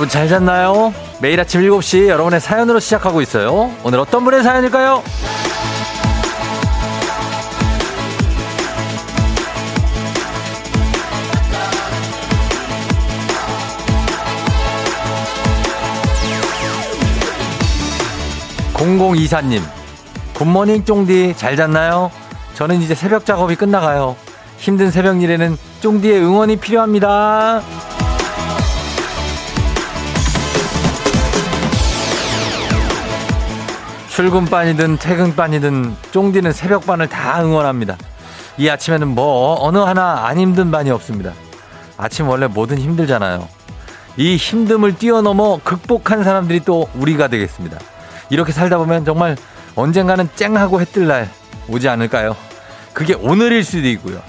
여러분 잘 잤나요? 매일 아침 7시 여러분의 사연으로 시작하고 있어요. 오늘 어떤 분의 사연일까요? 0024님, 굿모닝 쫑디 잘 잤나요? 저는 이제 새벽 작업이 끝나가요. 힘든 새벽 일에는 쫑디의 응원이 필요합니다. 출근반이든 퇴근반이든 쫑디는 새벽반을 다 응원합니다. 이 아침에는 뭐 어느 하나 안 힘든 반이 없습니다. 아침 원래 뭐든 힘들잖아요. 이 힘듦을 뛰어넘어 극복한 사람들이 또 우리가 되겠습니다. 이렇게 살다 보면 정말 언젠가는 쨍하고 해 뜰 날 오지 않을까요? 그게 오늘일 수도 있고요.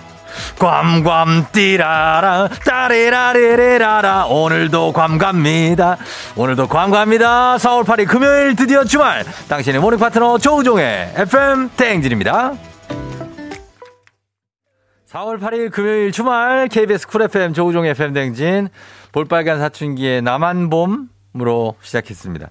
괌괌 띠라라 따리라리리라라. 오늘도 괌갑니다. 오늘도 괌갑니다. 4월 8일 금요일 드디어 주말. 당신의 모닝 파트너 조우종의 FM 대행진입니다. 4월 8일 금요일 주말 KBS 쿨 FM 조우종의 FM 대행진. 볼빨간 사춘기의 나만, 봄으로 시작했습니다.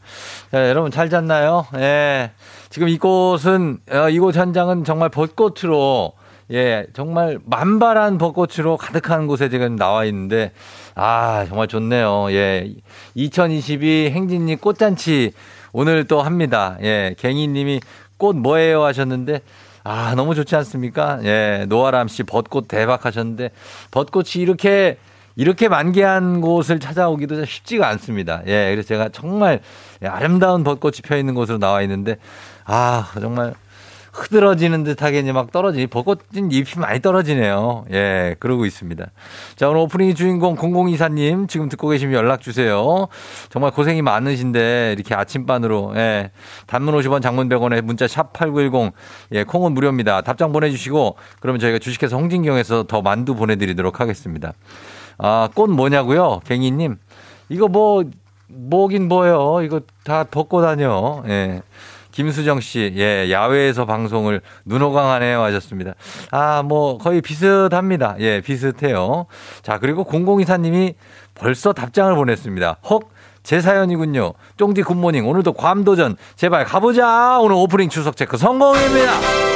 자, 여러분 잘 잤나요? 예. 지금 이곳은 어, 이곳 현장은 정말 벚꽃으로 예, 정말 만발한 벚꽃으로 가득한 곳에 지금 나와 있는데, 아, 정말 좋네요. 예. 2022 행진리 꽃잔치 오늘 또 합니다. 예, 갱이님이 꽃 뭐예요 하셨는데, 아, 너무 좋지 않습니까? 예, 노아람 씨 벚꽃 대박 하셨는데, 벚꽃이 이렇게, 이렇게 만개한 곳을 찾아오기도 쉽지가 않습니다. 예, 그래서 제가 정말 아름다운 벚꽃이 펴 있는 곳으로 나와 있는데, 아, 정말 흐드러지는 듯하게 이제 막 떨어지, 벚꽃은 잎이 많이 떨어지네요. 예, 그러고 있습니다. 자, 오늘 오프닝 주인공 0024님 지금 듣고 계시면 연락 주세요. 정말 고생이 많으신데 이렇게 아침반으로, 예, 단문 50원 장문 100원에 문자 샵 8910, 예, 콩은 무료입니다. 답장 보내주시고 그러면 저희가 주식회사 홍진경에서 더 만두 보내드리도록 하겠습니다. 아, 꽃 뭐냐고요? 갱이님. 이거 뭐, 뭐긴 뭐요. 이거 다 벗고 다녀. 예. 김수정 씨, 예, 야외에서 방송을 눈호강하네요 하셨습니다. 아, 뭐, 거의 비슷합니다. 예, 비슷해요. 자, 그리고 0024님이 벌써 답장을 보냈습니다. 헉! 제 사연이군요. 쫑디 굿모닝. 오늘도 괌도전. 제발 가보자. 오늘 오프닝 추석 체크 성공입니다.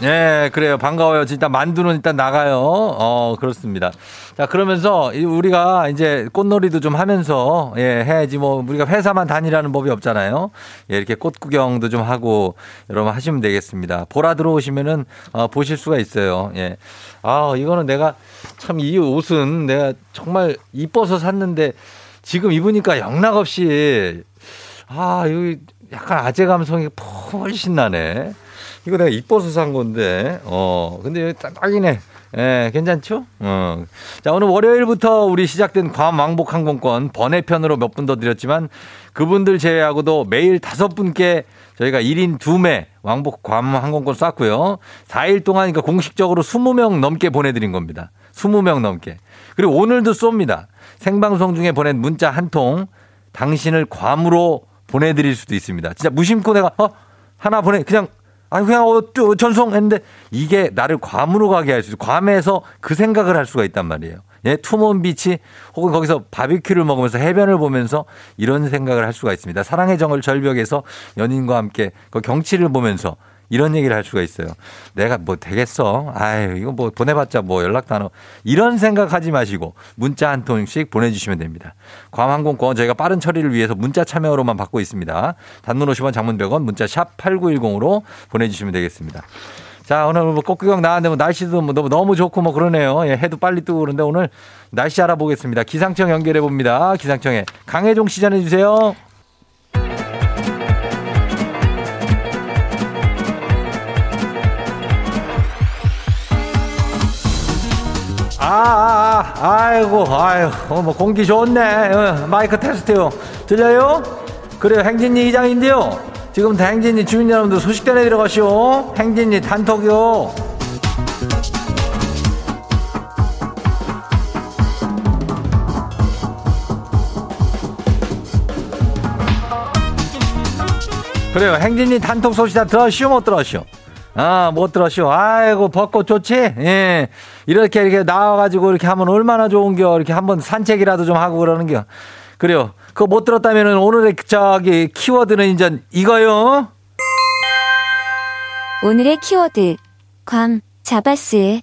네, 그래요. 반가워요. 진짜 만두는 일단 나가요. 어, 그렇습니다. 자, 그러면서 우리가 이제 꽃놀이도 좀 하면서 예, 해야지 뭐 우리가 회사만 다니라는 법이 없잖아요. 예, 이렇게 꽃 구경도 좀 하고 여러분 하시면 되겠습니다. 보라 들어오시면은 어, 보실 수가 있어요. 예. 아, 이거는 내가 참 이 옷은 내가 정말 이뻐서 샀는데 지금 입으니까 영락 없이 아, 여기 약간 아재 감성이 훨씬 나네. 이거 내가 이뻐서 산 건데, 어, 근데 딱이네. 예, 괜찮죠? 어. 자, 오늘 월요일부터 우리 시작된 괌 왕복 항공권 번외편으로 몇 분 더 드렸지만 그분들 제외하고도 매일 다섯 분께 저희가 1인 2매 왕복 괌 항공권 쐈고요. 4일 동안 그러니까 공식적으로 20명 넘게 보내드린 겁니다. 20명 넘게. 그리고 오늘도 쏩니다. 생방송 중에 보낸 문자 한 통 당신을 괌으로 보내드릴 수도 있습니다. 진짜 무심코 내가 어 하나 보내 그냥 아니 그냥 어, 전송 했는데 이게 나를 괌으로 가게 할 수 있어. 괌에서 그 생각을 할 수가 있단 말이에요. 예, 투몬 비치 혹은 거기서 바비큐를 먹으면서 해변을 보면서 이런 생각을 할 수가 있습니다. 사랑의 정을 절벽에서 연인과 함께 그 경치를 보면서 이런 얘기를 할 수가 있어요. 내가 뭐 되겠어? 아유, 이거 뭐 보내봤자 뭐 연락도 안 오고. 이런 생각하지 마시고 문자 한 통씩 보내주시면 됩니다. 괌항공권 저희가 빠른 처리를 위해서 문자 참여로만 받고 있습니다. 단문 50원 장문 100원 문자 샵 8910으로 보내주시면 되겠습니다. 자, 오늘 뭐 꽃구경 나왔는데 뭐 날씨도 뭐 너무 좋고 뭐 그러네요. 예, 해도 빨리 뜨고 그런데 오늘 날씨 알아보겠습니다. 기상청 연결해 봅니다. 기상청에 강혜종 시 전해 주세요. 아, 아, 아, 아이고, 아이고, 어, 뭐 공기 좋네. 어, 마이크 테스트요. 들려요? 그래요, 행진이 이장인데요. 지금 행진이 주민 여러분들 소식 전해 들어가시오. 행진이 단톡요. 그래요, 행진이 단톡 소식 다 들었시오, 못 들었시오? 아, 못 들었쇼. 아이고, 벚꽃 좋지? 예. 이렇게 이렇게 나와가지고 이렇게 하면 얼마나 좋은겨. 이렇게 한번 산책이라도 좀 하고 그러는겨. 그래요. 그거 못 들었다면은 오늘의 저기 키워드는 이제 이거요. 오늘의 키워드 괌 잡았을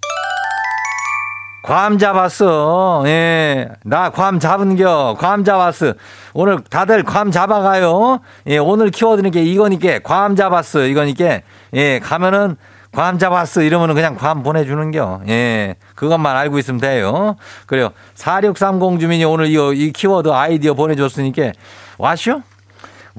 괌 잡았어. 예. 나 괌 잡은겨. 괌 잡았어. 오늘 다들 괌 잡아가요. 예. 오늘 키워드는 게 이거니까 괌 잡았어. 이거니까 예. 가면은 괌 잡았어. 이러면은 그냥 괌 보내주는겨. 예. 그것만 알고 있으면 돼요. 그래요. 4630 주민이 오늘 이, 이 키워드 아이디어 보내줬으니까 와쇼?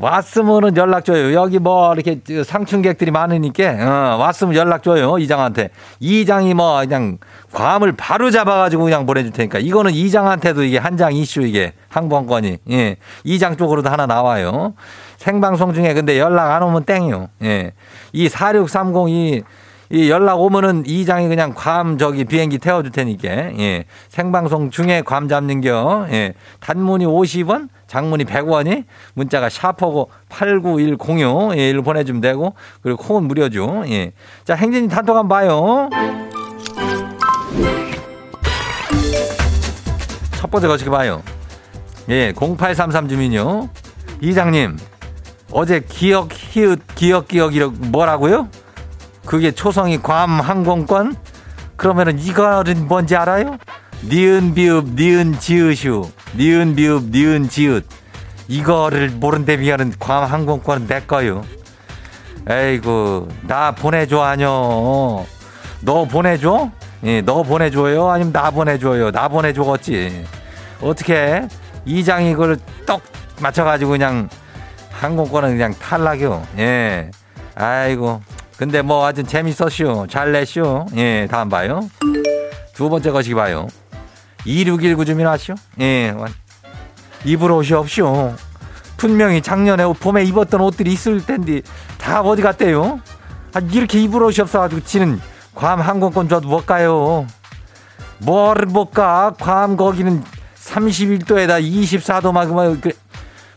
왔으면은 연락 줘요. 여기 뭐 이렇게 상춘객들이 많으니까 어, 왔으면 연락 줘요. 이장한테. 이장이 뭐 그냥 괌을 바로 잡아가지고 그냥 보내줄 테니까 이거는 이장한테도 이게 한 장 이슈 이게 항공권이 예. 이장 쪽으로도 하나 나와요. 생방송 중에 근데 연락 안 오면 땡이요. 예. 이 4630 이이 연락 오면은 이장이 그냥 괌 저기 비행기 태워줄 테니까 예. 생방송 중에 괌 잡는겨 예. 단문이 50원 장문이 100원이 문자가 샤퍼고 89106 예, 일로 보내주면 되고 그리고 콩은 무료죠. 예. 자 행진이 단톡 한번 봐요. 첫 번째 거시기 봐요. 예, 0833 주민요. 이장님, 어제 기억, 히읗, 기억, 기억이라고 뭐라고요? 그게 초성이 괌 항공권? 그러면은 이거는 뭔지 알아요? 니은 비읍 니은 지읒슈 니은 비읍 니은 지읒 이거를 비하는 괌 항공권은 내 거요. 에이구 나 보내줘 아뇨. 너 보내줘? 예, 너 보내줘요? 아니면 나 보내줘요? 나 보내줘겠지. 어떻게 이장 이걸 떡 맞춰가지고 그냥 항공권은 그냥 탈락이요. 예. 아이고. 근데 뭐 아주 재밌었슈. 잘 내슈. 예, 다음 봐요. 두 번째 것이 봐요. 2619 주민 아시오? 예. 입을 옷이 없쇼. 분명히 작년에 봄에 입었던 옷들이 있을 텐데 다 어디 갔대요? 아, 이렇게 입을 옷이 없어가지고 지는 괌 항공권 줘도 못 가요. 뭐를 못 가? 괌 거기는 31도에다 24도 막, 막, 그,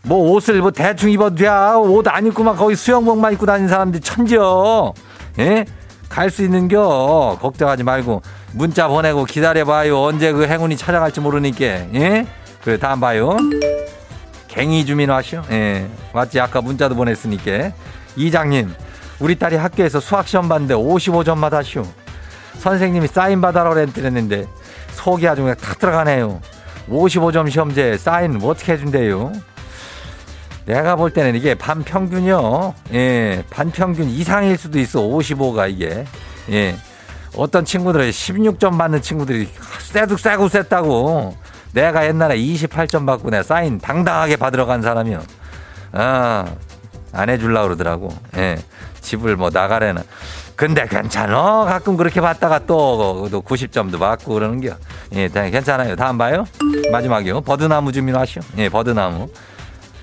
뭐 옷을 뭐 대충 입어도 돼. 옷안 입고 막 거기 수영복만 입고 다니는 사람들이 천지요. 예? 갈 수 있는겨. 걱정하지 말고. 문자 보내고 기다려봐요. 언제 그 행운이 찾아갈지 모르니까. 예? 그래, 다음 봐요. 갱이 주민 와시오. 예. 맞지? 아까 문자도 보냈으니까. 이장님, 우리 딸이 학교에서 수학 시험 봤는데 55점만 하시오. 선생님이 사인 받아라 그랬는데 속이 아주 그냥 탁 들어가네요. 55점 시험제 사인 어떻게 해준대요? 내가 볼 때는 이게 반평균이요. 예, 반평균 이상일 수도 있어. 55가 이게. 예. 어떤 친구들은 16점 받는 친구들이 쎄도 쎄고 쎄다고. 내가 옛날에 28점 받고 내가 사인 당당하게 받으러 간 사람이요. 아, 안 해줄라 그러더라고. 예. 집을 뭐 나가래는. 근데 괜찮어. 가끔 그렇게 받다가 또, 또 90점도 받고 그러는 겨. 예, 괜찮아요. 다음 봐요. 마지막이요. 버드나무 주민 하시오. 예, 버드나무.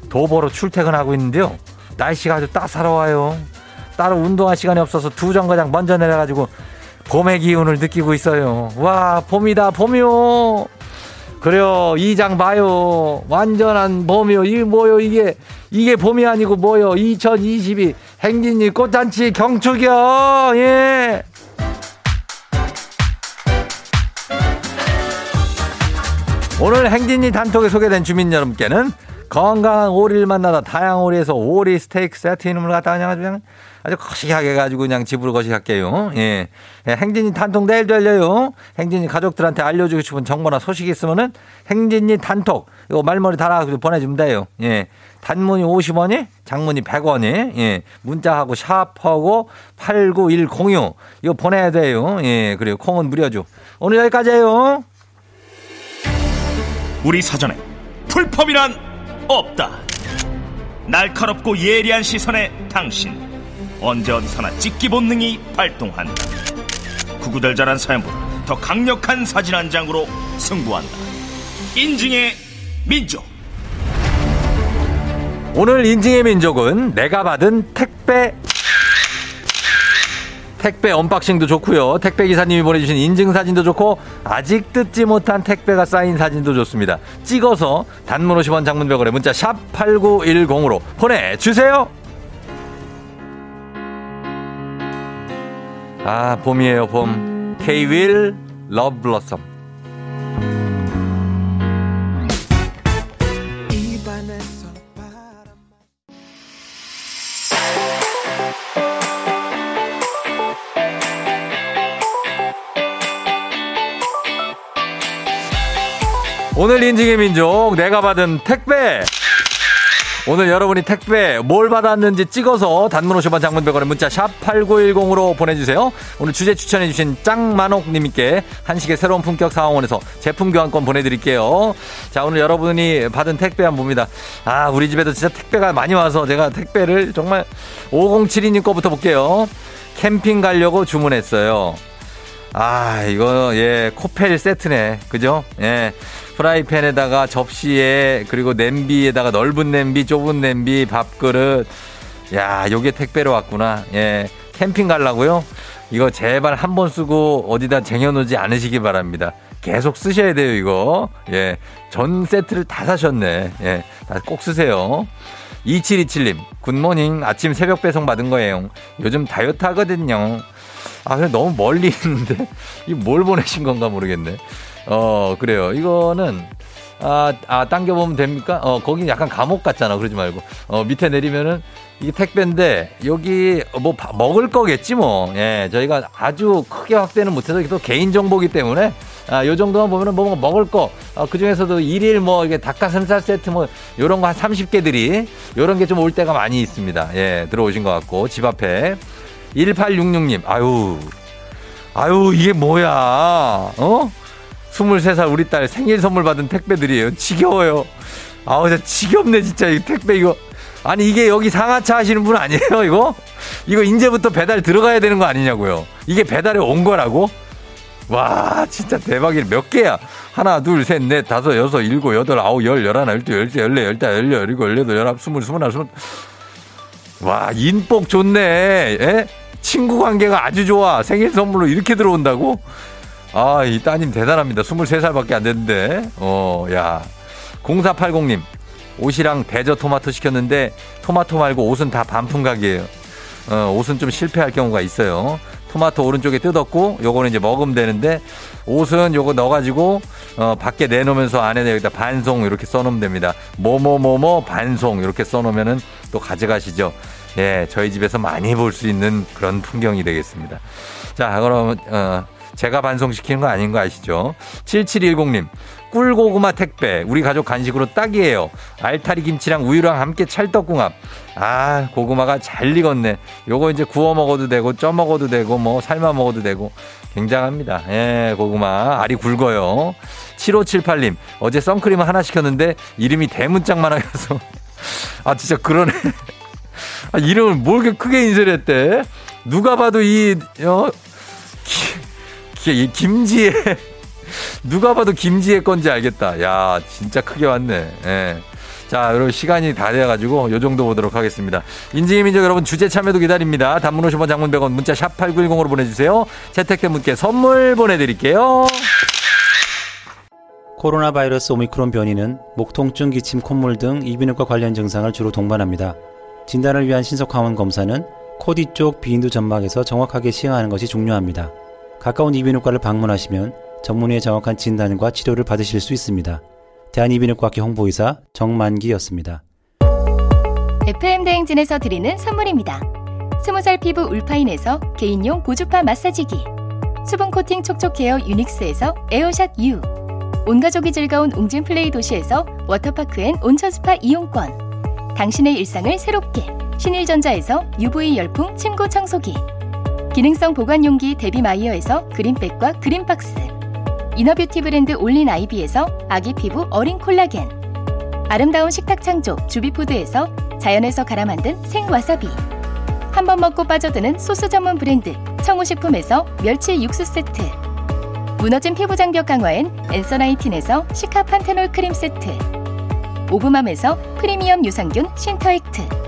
도보로 출퇴근하고 있는데요. 날씨가 아주 따사로워요. 따로 운동할 시간이 없어서 두 정거장 먼저 내려가지고 봄의 기운을 느끼고 있어요. 와, 봄이다, 봄이요. 그래요, 이 장 봐요. 완전한 봄이요. 이게 뭐요, 이게. 이게 봄이 아니고 뭐요. 2022 행진이 꽃잔치 경축이요. 예. 오늘 행진이 단톡에 소개된 주민 여러분께는 건강한 오리를 만나다 다양한 오리에서 오리 스테이크 세트 이름을 갖다 그냥 아주 그냥 아주 거시하게 가지고 그냥 집으로 거시할게요. 예. 예. 행진이 단톡 내일도 열려요. 행진이 가족들한테 알려주고 싶은 정보나 소식이 있으면은 행진이 단톡 이거 말머리 달아 보내주면 돼요. 예. 단문이 50원이, 장문이 100원이, 예. 문자하고 샤프하고 89106 이거 보내야 돼요. 예. 그리고 콩은 무료죠. 오늘 여기까지예요. 우리 사전에 풀펌이란 없다. 날카롭고 예리한 시선에 당신 언제 어디서나 찍기 본능이 발동한다. 구구절절한 사연보다 더 강력한 사진 한 장으로 승부한다. 인증의 민족. 오늘 인증의 민족은 내가 받은 택배 택배 언박싱도 좋고요. 택배 기사님이 보내주신 인증 사진도 좋고 아직 뜯지 못한 택배가 쌓인 사진도 좋습니다. 찍어서 단문 50원 장문벽으로 문자 샵 8910으로 보내주세요. 아, 봄이에요, 봄. Love Blossom. 오늘 인증의 민족 내가 받은 택배 오늘 여러분이 택배 뭘 받았는지 찍어서 단문 50원 장문 100원의 문자 샵 8910으로 보내주세요. 오늘 주제 추천해주신 짱만옥님께 한식의 새로운 품격 상황원에서 제품 교환권 보내드릴게요. 자 오늘 여러분이 받은 택배 한번 봅니다. 아 우리 집에도 진짜 택배가 많이 와서 제가 택배를 정말 5072님 거부터 볼게요. 캠핑 가려고 주문했어요. 아 이거 예 코펠 세트네 그죠? 예 프라이팬에다가 접시에 그리고 냄비에다가 넓은 냄비, 좁은 냄비, 밥그릇. 야, 요게 택배로 왔구나. 예. 캠핑 가려고요? 이거 제발 한 번 쓰고 어디다 쟁여놓지 않으시기 바랍니다. 계속 쓰셔야 돼요, 이거. 예. 전 세트를 다 사셨네. 예. 꼭 쓰세요. 2727님, 굿모닝. 아침 새벽 배송 받은 거예요. 요즘 다이어트 하거든요. 아, 그래, 너무 멀리 있는데. 이 뭘 보내신 건가 모르겠네. 어, 그래요. 이거는, 아, 아, 당겨보면 됩니까? 어, 거기 약간 감옥 같잖아. 그러지 말고. 어, 밑에 내리면은 이게 택배인데 여기 뭐 먹을 거겠지 뭐. 예, 저희가 아주 크게 확대는 못해서 또 개인 정보기 때문에 아, 요 정도만 보면은 뭐 먹을 거, 아, 그 중에서도 일일 뭐, 이게 닭가슴살 세트 뭐, 요런 거 한 30개들이, 요런 게 좀 올 때가 많이 있습니다. 예, 들어오신 것 같고, 집 앞에. 1866님, 아유, 아유, 이게 뭐야, 어? 23살 우리 딸 생일 선물 받은 택배들이에요. 지겨워요. 아우, 진짜 지겹네, 진짜. 이 택배 이거. 아니, 이게 여기 상하차 하시는 분 아니에요, 이거? 이거 이제부터 배달 들어가야 되는 거 아니냐고요. 이게 배달에 온 거라고? 와, 진짜 대박이네. 몇 개야? 하나, 둘, 셋, 넷, 다섯, 여섯, 일곱, 여덟, 아홉, 열, 열하나, 열두, 열세, 열네, 열다, 열여, 열일곱, 열여덟, 열아홉, 스물, 스물하나, 스물. 와, 인복 좋네. 에? 친구 관계가 아주 좋아. 생일 선물로 이렇게 들어온다고? 아, 이 따님 대단합니다. 23살밖에 안 됐는데. 어, 야. 0480님. 옷이랑 대저 토마토 시켰는데 토마토 말고 옷은 다 반품각이에요. 어, 옷은 좀 실패할 경우가 있어요. 토마토 오른쪽에 뜯었고 요거는 이제 먹으면 되는데 옷은 요거 넣어가지고 어, 밖에 내놓으면서 안에 여기다 반송 이렇게 써놓으면 됩니다. 뭐뭐뭐뭐 반송 이렇게 써놓으면은 또 가져가시죠. 예, 저희 집에서 많이 볼 수 있는 그런 풍경이 되겠습니다. 자, 그럼 어, 제가 반송시키는 거 아닌 거 아시죠? 7710님. 꿀고구마 택배. 우리 가족 간식으로 딱이에요. 알타리 김치랑 우유랑 함께 찰떡궁합. 아, 고구마가 잘 익었네. 요거 이제 구워 먹어도 되고, 쪄 먹어도 되고, 뭐, 삶아 먹어도 되고. 굉장합니다. 예, 고구마. 알이 굵어요. 7578님. 어제 선크림 하나 시켰는데, 이름이 대문짝만 하여서. 아, 진짜 그러네. 아, 이름을 뭘 이렇게 크게 인쇄했대? 누가 봐도 이, 어, 김지혜. 누가 봐도 김지혜 건지 알겠다. 야, 진짜 크게 왔네. 예. 자, 여러분 시간이 다 돼가지고 요 정도 보도록 하겠습니다. 인증의 민족 여러분 주제 참여도 기다립니다. 단문 50원 장문 100원 문자 샵 8910으로 보내주세요. 채택된 분께 선물 보내드릴게요. 코로나 바이러스 오미크론 변이는 목 통증, 기침, 콧물 등 이비인후과 관련 증상을 주로 동반합니다. 진단을 위한 신속 항원 검사는 코 뒤쪽 비인두 점막에서 정확하게 시행하는 것이 중요합니다. 가까운 이비인후과를 방문하시면 전문의의 정확한 진단과 치료를 받으실 수 있습니다. 대한이비인후과학회 홍보이사 정만기였습니다. FM 대행진에서 드리는 선물입니다. 스무살 피부 울파인에서 개인용 고주파 마사지기 수분 코팅 촉촉 헤어 유닉스에서 에어샷 U 온 가족이 즐거운 웅진 플레이 도시에서 워터파크 and 온천 스파 이용권 당신의 일상을 새롭게 신일전자에서 UV 열풍 침구 청소기 기능성 보관 용기 데비마이어에서 그린백과 그린박스. inner beauty 브랜드 올린 아이비에서 아기 피부 어린 콜라겐. 아름다운 식탁 창조 주비푸드에서 자연에서 갈아 만든 생와사비. 한 번 먹고 빠져드는 소스 전문 브랜드 청우식품에서 멸치 육수 세트. 무너진 피부 장벽 강화엔 엔서나이틴에서 시카 판테놀 크림 세트. 오브맘에서 프리미엄 유산균 신터액트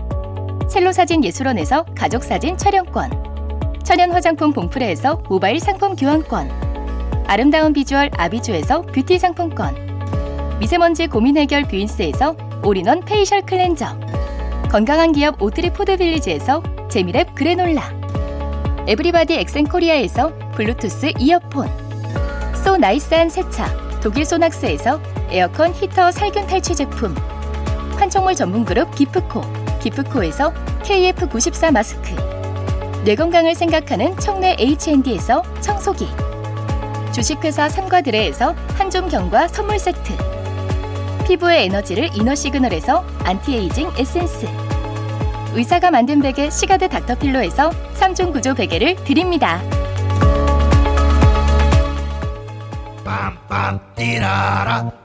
셀로 사진 예술원에서 가족 사진 촬영권 천연 화장품 봉프레에서 모바일 상품 교환권 아름다운 비주얼 아비주에서 뷰티 상품권 미세먼지 고민 해결 뷰인스에서 올인원 페이셜 클렌저 건강한 기업 오트리 포드빌리지에서 재미랩 그래놀라 에브리바디 엑센코리아에서 블루투스 이어폰 so nice한 세차 독일 소낙스에서 에어컨 히터 살균 탈취 제품 판촉물 전문 그룹 기프코 기프코에서 KF94 마스크. 뇌 건강을 생각하는 청내 H&D에서 청소기. 주식회사 삼과드레에서 한종경과 선물 세트. 피부의 에너지를 이너 시그널에서 안티에이징 에센스. 의사가 만든 베개 시가드 닥터필로에서 3중 구조 베개를 드립니다. 괌 띠라라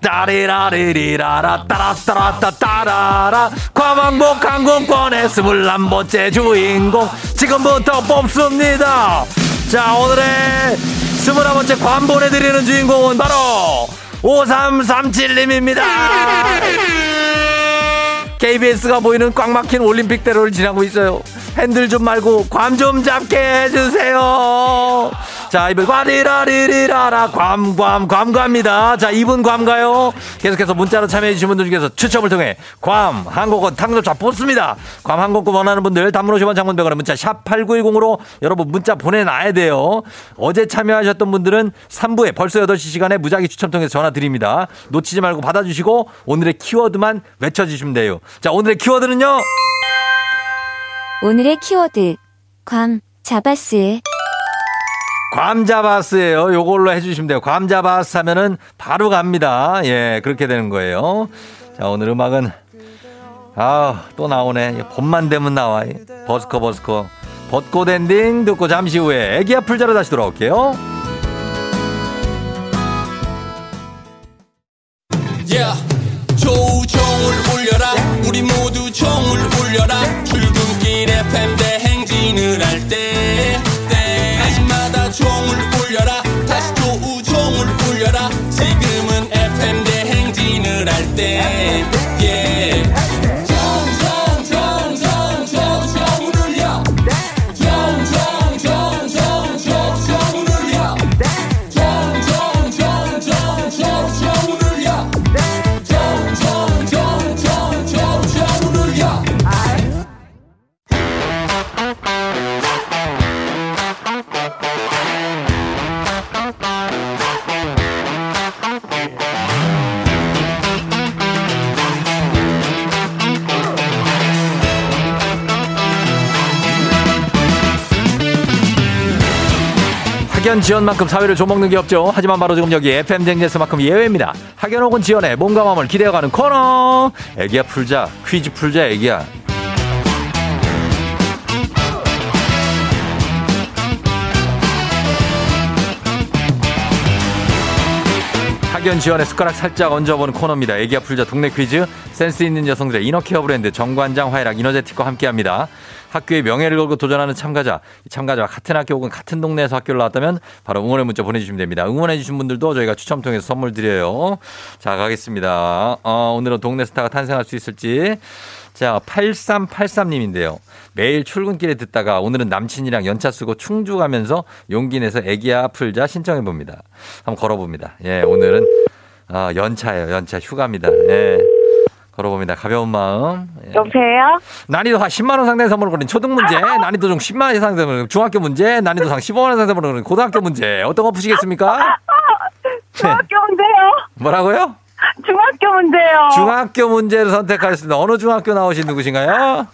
따리라리리라라. 따라따라따 따라라. 과망복 항공권의 스물한 번째 주인공. 지금부터 뽑습니다. 자 오늘의 스물한 번째 관 보내드리는 주인공은 바로 5337님입니다 KBS가 보이는 꽉 막힌 올림픽대로를 지나고 있어요. 핸들 좀 말고 괌 좀 잡게 해주세요. 자, 이번 과리라리리라라 괌, 괌, 괌과입니다. 자, 이분 괌가요. 계속해서 문자로 참여해주신 분들 중에서 추첨을 통해 괌, 항공권 탕조차 뽑습니다. 괌 항공권 원하는 분들 단문 50원 장문백원의 문자 샵 8910으로 여러분 문자 보내놔야 돼요. 어제 참여하셨던 분들은 3부에 벌써 8시 시간에 무작위 추첨 통해서 전화 드립니다. 놓치지 말고 받아주시고 오늘의 키워드만 외쳐주시면 돼요. 자, 오늘의 키워드는요. 오늘의 키워드 괌 잡았스 괌 잡았스예요. 요걸로 해주시면 돼요. 괌 잡았스 하면은 바로 갑니다. 예, 그렇게 되는 거예요. 자, 오늘 음악은 아, 또 나오네. 봄만 되면 나와. 버스커 버스커. 벚꽃 엔딩 듣고 잠시 후에 애기 아플 자로 다시 돌아올게요. 만큼 사회를 좀먹는 게 없죠. 하지만 바로 지금 여기 FM 댕제스만큼 예외입니다. 학연 혹은 지원의 몸과 마음을 기대어가는 코너. 애기야 풀자. 퀴즈 풀자 애기야. 학연 지원의 숟가락 살짝 얹어보는 코너입니다. 애기야 풀자 동네 퀴즈. 센스 있는 여성들의 이너케어 브랜드 정관장 화이락 이너제틱과 함께합니다. 학교의 명예를 걸고 도전하는 참가자, 이 참가자와 같은 학교 혹은 같은 동네에서 학교를 나왔다면 바로 응원의 문자 보내주시면 됩니다. 응원해주신 분들도 저희가 추첨 통해서 선물 드려요. 자, 가겠습니다. 어, 오늘은 동네 스타가 탄생할 수 있을지. 자, 8383님인데요. 매일 출근길에 듣다가 오늘은 남친이랑 연차 쓰고 충주 가면서 용기 내서 애기야 풀자 신청해 봅니다. 한번 걸어 봅니다. 예, 오늘은 아, 연차예요. 연차 휴가입니다. 예. 걸어봅니다. 가벼운 마음. 예. 여보세요? 난이도 한 10만 원 상당의 선물을 거린 초등 문제, 난이도 좀 10만 원 상당의 선물, 중학교 문제, 난이도 상 15만 원 상당의 선물을 고등학교 문제. 어떤 거 푸시겠습니까? 중학교 문제요. 뭐라고요? 중학교 문제요. 중학교 문제를 선택하셨습니다. 어느 중학교 나오신 누구신가요?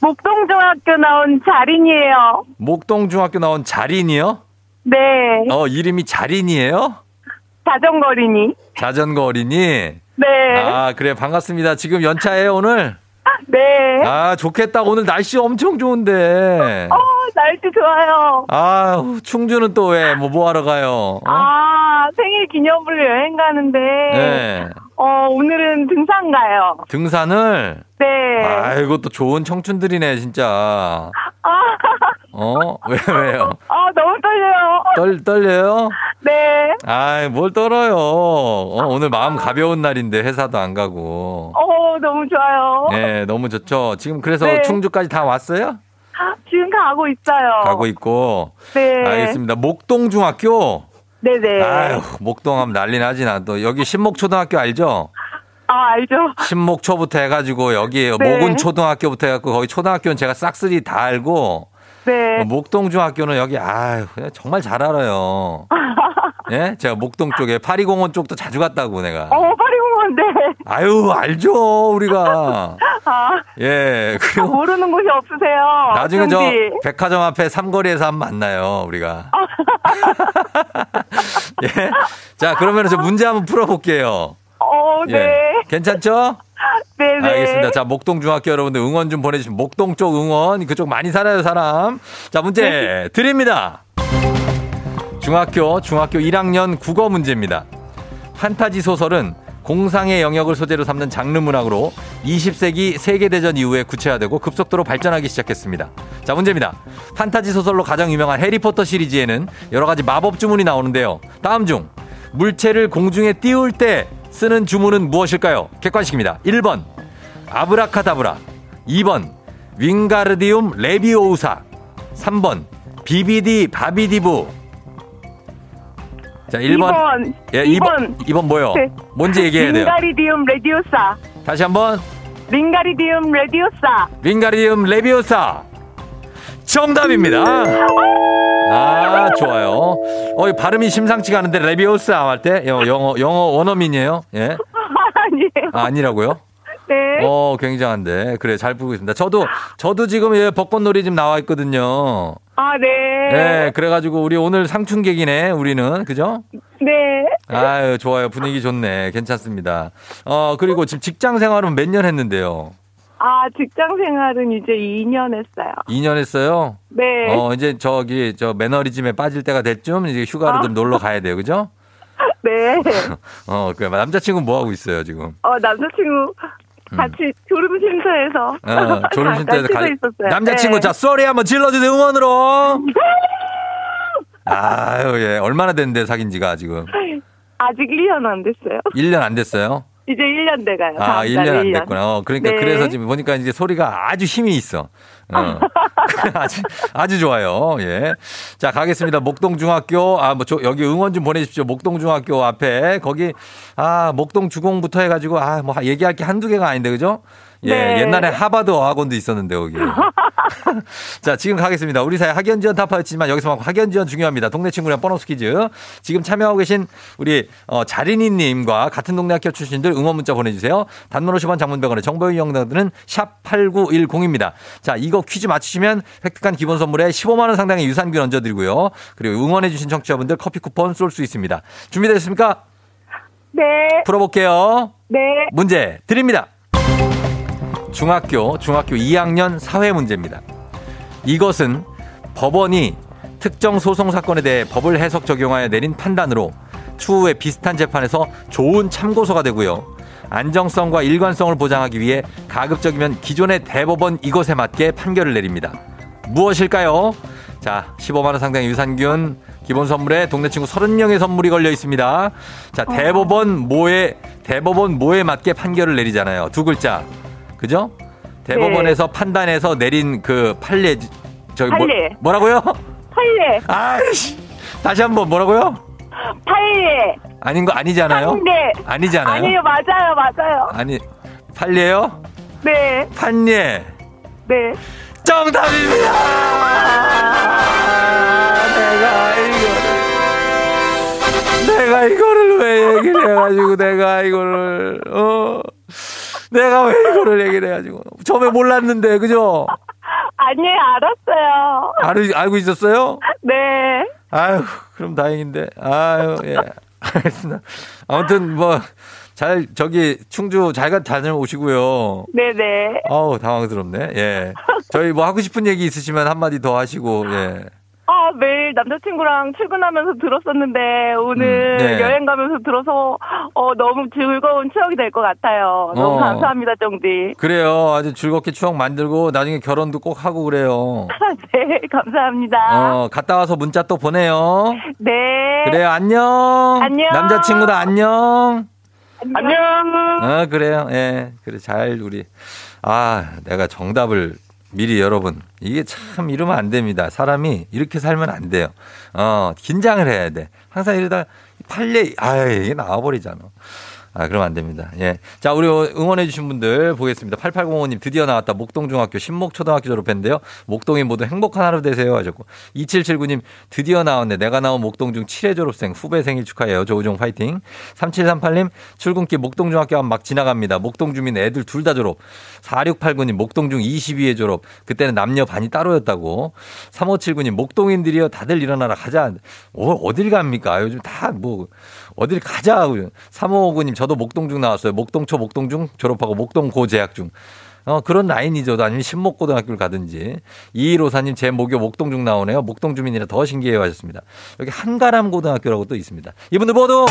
목동중학교 나온 자린이에요. 목동 중학교 나온 자린이요? 네. 어, 이름이 자린이에요? 자전거리니. 자전거 어린이? 네. 아, 그래, 반갑습니다. 지금 연차예요, 오늘? 네. 아, 좋겠다. 오늘 날씨 엄청 좋은데. 어, 날씨 좋아요. 아, 충주는 또 왜, 뭐, 뭐 하러 가요? 어? 아, 생일 기념으로 여행 가는데. 네. 어, 오늘은 등산 가요. 등산을? 네. 아이고, 또 좋은 청춘들이네, 진짜. 아, 어? 왜, 왜요? 아, 너무 떨려요. 떨, 떨려요? 네. 아이, 뭘 떨어요. 어, 오늘 마음 가벼운 날인데 회사도 안 가고. 어, 너무 좋아요. 네, 너무 좋죠. 지금 그래서 네. 충주까지 다 왔어요? 지금 가고 있어요. 가고 있고. 네. 알겠습니다. 목동중학교. 네네. 아유, 목동 하면 난리 나지, 나. 또 여기 신목초등학교 알죠? 아, 알죠. 신목초부터 해가지고 여기 네. 모근초등학교부터 해갖고 거기 초등학교는 제가 싹쓸이 다 알고 네. 어, 목동중학교는 여기 아유 정말 잘 알아요. 예, 제가 목동 쪽에 파리공원 쪽도 자주 갔다고 내가. 어, 파리공원, 네. 아유 알죠 우리가. 아, 예 그리고 모르는 곳이 없으세요. 나중에 저 어쩐지. 백화점 앞에 삼거리에서 한번 만나요 우리가. 예, 자 그러면 저 문제 한번 풀어볼게요. 어, 네. 예, 괜찮죠? 네네. 알겠습니다. 자, 목동중학교 여러분들 응원 좀 보내주시면 목동 쪽 응원 그쪽 많이 살아요 사람. 자, 문제 네. 드립니다. 중학교 중학교 1학년 국어 문제입니다. 판타지 소설은 공상의 영역을 소재로 삼는 장르 문학으로 20세기 세계대전 이후에 구체화되고 급속도로 발전하기 시작했습니다. 자, 문제입니다. 판타지 소설로 가장 유명한 해리포터 시리즈에는 여러 가지 마법 주문이 나오는데요. 다음 중 물체를 공중에 띄울 때 쓰는 주문은 무엇일까요? 객관식입니다. 1번 아브라카다브라 2번 윙가르디움 레비오우사 3번 비비디 바비디부 자, 1번. 2번. 예, 2번. 2번. 2번 뭐요? 네. 뭔지 얘기해야 돼요. 링가리디움 레디오사. 다시 한번. 링가리디움 레디오사. 윙가리움 레비오사. 정답입니다. 아, 좋아요. 어, 이 발음이 심상치가 않은데 레비오사 할 때 영어 영어 원어민이에요. 예. 아니에요. 아, 아니라고요? 네. 어, 굉장한데. 그래, 잘 보고 있습니다. 저도 저도 지금 예, 벚꽃놀이 지금 나와 있거든요. 아, 네. 예, 그래 가지고 우리 오늘 상춘객이네. 우리는. 그죠? 네. 아유, 좋아요. 분위기 좋네. 괜찮습니다. 어, 그리고 지금 직장 생활은 몇 년 했는데요? 아, 직장 생활은 이제 2년 했어요. 2년 했어요? 네. 어, 이제 저기, 저 매너리즘에 빠질 때가 됐쯤 이제 휴가를 아. 좀 놀러 가야 돼요. 그죠? 네. 어, 그 남자친구 뭐 하고 있어요, 지금? 어, 남자친구 같이 졸음 쉼터에서. 음. 어, 졸음쉼 때도 잠깐 가. 있었어요. 남자친구, 네. 자, 쏘리 한번 질러주세요, 응원으로! 아유, 예. 얼마나 됐는데 사귄 지가 지금? 아직 1년 안 됐어요. 1년 안 됐어요? 이제 1년 돼가요. 아, 다음 1년 달에 안 1년. 됐구나. 어, 그러니까 네. 그래서 지금 보니까 이제 소리가 아주 힘이 있어. 어. 아주, 아주 좋아요. 예. 자, 가겠습니다. 목동중학교, 아, 뭐, 저, 여기 응원 좀 보내십시오. 목동중학교 앞에. 거기, 아, 목동주공부터 해가지고, 아, 뭐, 얘기할 게 한두 개가 아닌데, 그죠? 예. 네. 옛날에 하버드 어학원도 있었는데, 여기. 자, 지금 가겠습니다. 우리 사회 학연 지원 타파였지만 여기서 학연 지원 중요합니다. 동네 친구랑 보너스 퀴즈. 지금 참여하고 계신 우리 어, 자린이 님과 같은 동네 학교 출신들 응원 문자 보내 주세요. 단문 50원 장문 100원의 정보 이용자들은 샵 8910입니다. 자, 이거 퀴즈 맞추시면 획득한 기본 선물에 15만 원 상당의 유산균 얹어 드리고요. 그리고 응원해 주신 청취자분들 커피 쿠폰 쏠 수 있습니다. 준비되셨습니까? 네. 풀어 볼게요. 네. 문제 드립니다. 중학교, 중학교 2학년 사회 문제입니다. 이것은 법원이 특정 소송 사건에 대해 법을 해석 적용하여 내린 판단으로 추후에 비슷한 재판에서 좋은 참고서가 되고요. 안정성과 일관성을 보장하기 위해 가급적이면 기존의 대법원 이것에 맞게 판결을 내립니다. 무엇일까요? 자, 15만원 상당의 유산균, 기본 선물에 동네 친구 30명의 선물이 걸려 있습니다. 자, 대법원 뭐에, 대법원 뭐에 맞게 판결을 내리잖아요. 두 글자. 그죠? 대법원에서 판단해서 내린 그 판례, 저기 판례. 뭐, 뭐라고요? 판례. 아이씨. 다시 한번 뭐라고요? 판례. 아닌 거 아니잖아요? 판례. 아니잖아요? 아니요, 맞아요, 맞아요. 아니, 판례요? 네. 판례. 네. 정답입니다! 내가 이거를. 내가 이거를 왜 얘기를 해가지고, 내가 이거를, 어. 내가 왜 이거를 얘기를 해가지고. 처음에 몰랐는데, 그죠? 아니에요, 알았어요. 알, 알고 있었어요? 네. 아유, 그럼 다행인데. 아유, 예. 알겠습니다. 아무튼, 뭐, 잘, 저기, 충주 잘 가, 다녀오시고요. 네네. 아우, 당황스럽네. 예. 저희 뭐 하고 싶은 얘기 있으시면 한마디 더 하시고, 예. 아, 매일 남자친구랑 출근하면서 들었었는데, 오늘 음, 네. 여행 가면서 들어서, 어, 너무 즐거운 추억이 될 것 같아요. 너무 어. 감사합니다, 쫑디. 그래요. 아주 즐겁게 추억 만들고 나중에 결혼도 꼭 하고 그래요. 네, 감사합니다. 어, 갔다 와서 문자 또 보내요. 네. 그래요. 안녕. 안녕. 남자친구도 안녕. 안녕. 어, 그래요. 예. 그래, 잘, 우리. 아, 내가 정답을 미리 여러분. 이게 참 이러면 안 됩니다. 사람이 이렇게 살면 안 돼요. 어, 긴장을 해야 돼. 항상 이러다 팔레, 아 이게 나와버리잖아. 아, 그러면 안 됩니다. 예. 자, 우리 응원해주신 분들 보겠습니다. 8805님 드디어 나왔다. 목동중학교, 신목초등학교 졸업했는데요. 목동이 모두 행복한 하루 되세요. 하셨고. 2779님 드디어 나왔네. 내가 나온 목동중 7회 졸업생 후배 생일 축하해요. 조우종 화이팅. 3738님 출근길 목동중학교 막 지나갑니다. 목동 주민 애들 둘 다 졸업. 4689님 목동중 22회 졸업. 그때는 남녀 반이 따로였다고. 3579님 목동인들이요. 다들 일어나라 가자. 어, 어딜 갑니까? 요즘 다 뭐 어딜 가자. 3559님 저도 목동중 나왔어요. 목동초 목동중 졸업하고 목동고 재학 중. 어, 그런 라인이죠. 아니면 신목고등학교를 가든지. 2154님 제 목요 목동중 나오네요. 목동 주민이라 더 신기해요 하셨습니다. 여기 한가람 고등학교라고 또 있습니다. 이분들 모두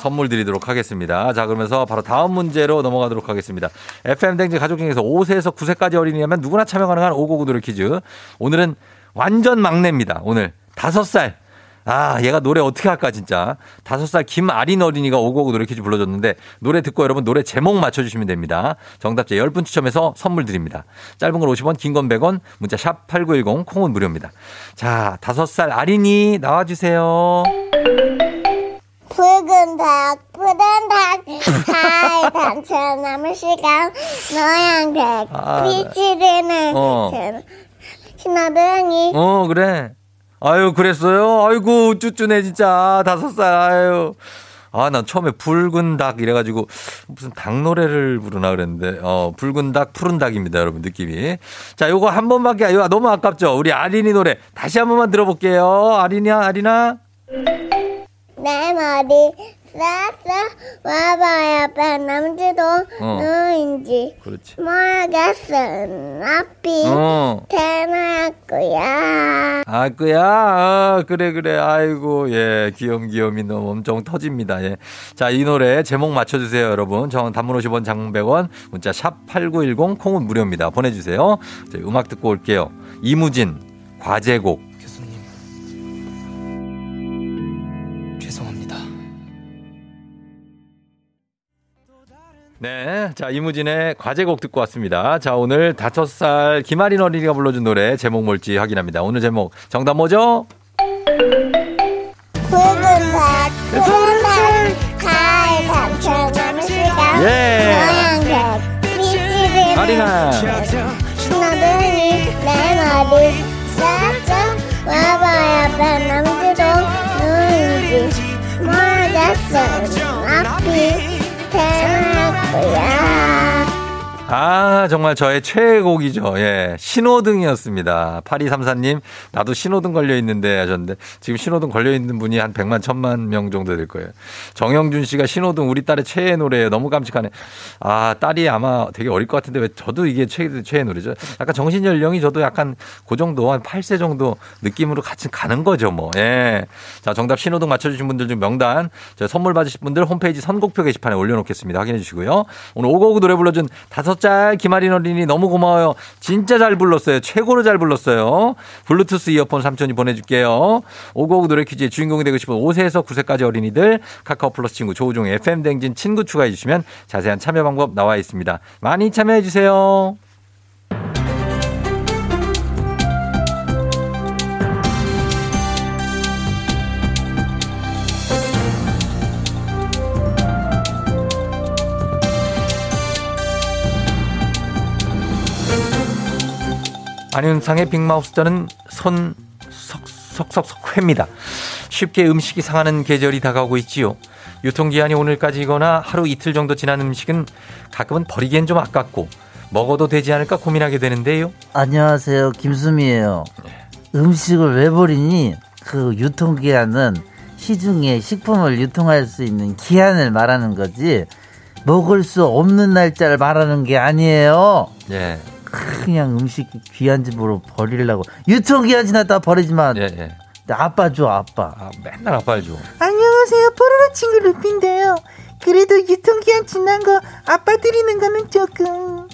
선물 드리도록 하겠습니다. 자, 그러면서 바로 다음 문제로 넘어가도록 하겠습니다. FM 댕지 가족 중에서 5세에서 9세까지 어린이라면 누구나 참여 가능한 599 노래 퀴즈. 오늘은 완전 막내입니다. 오늘 5살. 아, 얘가 노래 어떻게 할까, 진짜. 다섯 살 김아린 어린이가 오고오고 노래 퀴즈 불러줬는데, 노래 듣고 여러분 노래 제목 맞춰주시면 됩니다. 정답자 10분 추첨해서 선물 드립니다. 짧은 건 50원, 긴 건 100원, 문자 샵 8910, 콩은 무료입니다. 자, 다섯 살 아린이 나와주세요. 붉은 닭, 푸른 닭, 잘 단처 남은 시간, 노양색, 아, 빛이 되는 어. 신호등이 어, 그래. 아유, 그랬어요? 아이고, 쭈쭈네, 진짜. 다섯 살, 아유. 아, 난 처음에 붉은 닭 이래가지고 무슨 닭 노래를 부르나 그랬는데, 어, 붉은 닭, 푸른 닭입니다, 여러분, 느낌이. 자, 요거 한 번밖에, 이거 너무 아깝죠? 우리 아린이 노래 다시 한 번만 들어볼게요. 아린이야, 아린아. 내 머리 싹싹 와봐야 남지도 어. 누인지 그렇지. 모르겠어 앞이 어. 태어났구야 아, 그야. 아, 그래, 그래. 아이고, 예. 귀염귀염이 너무 엄청 터집니다. 예. 자, 이 노래 제목 맞춰주세요, 여러분. 정 단문 50원, 장문 100원, 문자 샵 8910, 콩은 무료입니다. 보내주세요. 자, 음악 듣고 올게요. 이무진, 과제곡. 네. 자, 이무진의 과제곡 듣고 왔습니다. 자, 오늘 다섯 살 김아린 어린이가 불러준 노래 제목 뭘지 확인합니다. 오늘 제목 정답 뭐죠? 시간 예. 아린아. 신호등이 내 머리 싹싹 와봐야 남지도 누인지 모르겠어 앞이 태어 났구야 아, 정말 저의 최애곡이죠. 예. 신호등이었습니다. 8234님, 나도 신호등 걸려있는데 하셨는데, 지금 신호등 걸려있는 분이 한 100만, 1000만 명 정도 될 거예요. 정영준 씨가 신호등 우리 딸의 최애 노래예요. 너무 깜찍하네. 아, 딸이 아마 되게 어릴 것 같은데 왜 저도 이게 최, 최애 노래죠. 약간 정신연령이 저도 약간 그 정도, 한 8세 정도 느낌으로 같이 가는 거죠, 뭐. 예. 자, 정답 신호등 맞춰주신 분들 중 명단, 저 선물 받으실 분들 홈페이지 선곡표 게시판에 올려놓겠습니다. 확인해 주시고요. 오늘 오고오고 노래 불러준 다섯 짤 김아린 어린이 너무 고마워요. 진짜 잘 불렀어요. 최고로 잘 불렀어요. 블루투스 이어폰 삼촌이 보내줄게요. 오고오고 노래 퀴즈의 주인공이 되고 싶은 5세에서 9세까지 어린이들 카카오 플러스 친구 조우종 FM 댕진 친구 추가해 주시면 자세한 참여 방법 나와 있습니다. 많이 참여해 주세요. 안윤상의 빅마우스 저는 손 석석석 회입니다. 쉽게 음식이 상하는 계절이 다가오고 있지요. 유통기한이 오늘까지이거나 하루 이틀 정도 지난 음식은 가끔은 버리기엔 좀 아깝고 먹어도 되지 않을까 고민하게 되는데요. 안녕하세요. 김수미예요. 음식을 왜 버리니? 그 유통기한은 시중에 식품을 유통할 수 있는 기한을 말하는 거지 먹을 수 없는 날짜를 말하는 게 아니에요. 예. 그냥 음식 귀한 집으로 버리려고 유통 기한 지났다 버리지만 예, 예. 아빠 줘 아빠 아, 맨날 아빠를 줘. 안녕하세요. 뽀로로 친구 루피인데요. 그래도 유통 기한 지난 거 아빠 드리는 거는 조금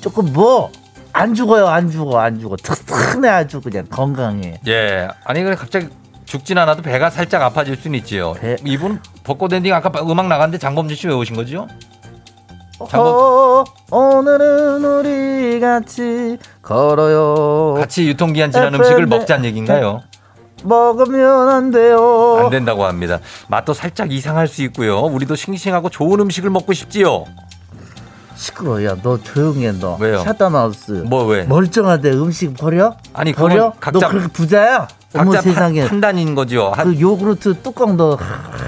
조금 뭐 안 죽어요 안 죽어 안 죽어 튼튼해 아주 그냥 건강해 예. 아니, 그래 갑자기 죽진 않아도 배가 살짝 아파질 수는 있지요. 배- 이분 벚꽃 엔딩 아까 음악 나갔는데 장범준 씨 왜 오신 거죠? 어, 오늘은 우리 같이 걸어요 같이 유통기한 지난 FM 음식을 먹자는 얘기인가요? 먹으면 안 돼요 안 된다고 합니다. 맛도 살짝 이상할 수 있고요. 우리도 싱싱하고 좋은 음식을 먹고 싶지요. 시끄러 야너 조용히 해 너 왜요? 샤다마우스 뭐 왜? 멀쩡한데 음식 버려? 아니, 버려? 각자- 너 그렇게 부자야? 어머 각자 세상에 판, 판단인 거죠. 한- 그 요구르트 뚜껑 너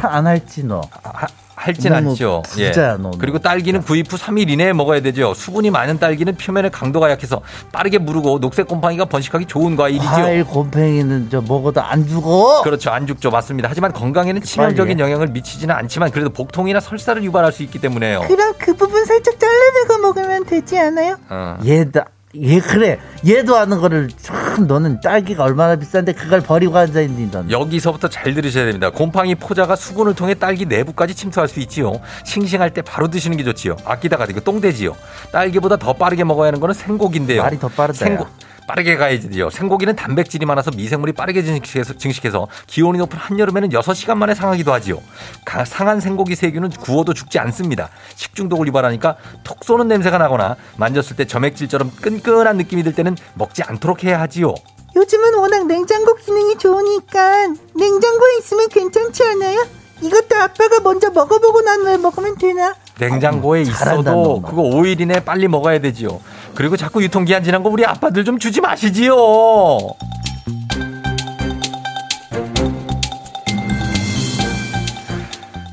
안 할지 너 하- 할진 않죠. 예. 그리고 딸기는 구입 후 3일 이내에 먹어야 되죠. 수분이 많은 딸기는 표면의 강도가 약해서 빠르게 무르고 녹색 곰팡이가 번식하기 좋은 과일이죠. 과일 곰팡이는 저 먹어도 안 죽어 그렇죠. 안 죽죠. 맞습니다. 하지만 건강에는 치명적인. 영향을 미치지는 않지만 그래도 복통이나 설사를 유발할 수 있기 때문에요. 그럼 그 부분 살짝 잘라내고 먹으면 되지 않아요? 어. 얘다 얘 그래 얘도 하는 거를 참 너는 딸기가 얼마나 비싼데 그걸 버리고 앉아있니 넌 여기서부터 잘 들으셔야 됩니다. 곰팡이 포자가 수분을 통해 딸기 내부까지 침투할 수 있지요. 싱싱할 때 바로 드시는 게 좋지요. 아끼다가 이거 똥되지요. 딸기보다 더 빠르게 먹어야 하는 거는 생고기인데요. 말이 더 빠르다, 생고, 야. 빠르게 가야지요. 생고기는 단백질이 많아서 미생물이 빠르게 증식해서, 증식해서 기온이 높은 한여름에는 6시간 만에 상하기도 하지요. 가- 상한 생고기 세균은 구워도 죽지 않습니다. 식중독을 유발하니까 톡 쏘는 냄새가 나거나 만졌을 때 점액질처럼 끈끈한 느낌이 들 때는 먹지 않도록 해야 하지요. 요즘은 워낙 냉장고 기능이 좋으니까 냉장고에 있으면 괜찮지 않아요? 이것도 아빠가 먼저 먹어보고 난 후에 먹으면 되나? 냉장고에 잘한다, 있어도 너. 그거 5일 이내 빨리 먹어야 되지요. 그리고 자꾸 유통기한 지난 거 우리 아빠들 좀 주지 마시지요.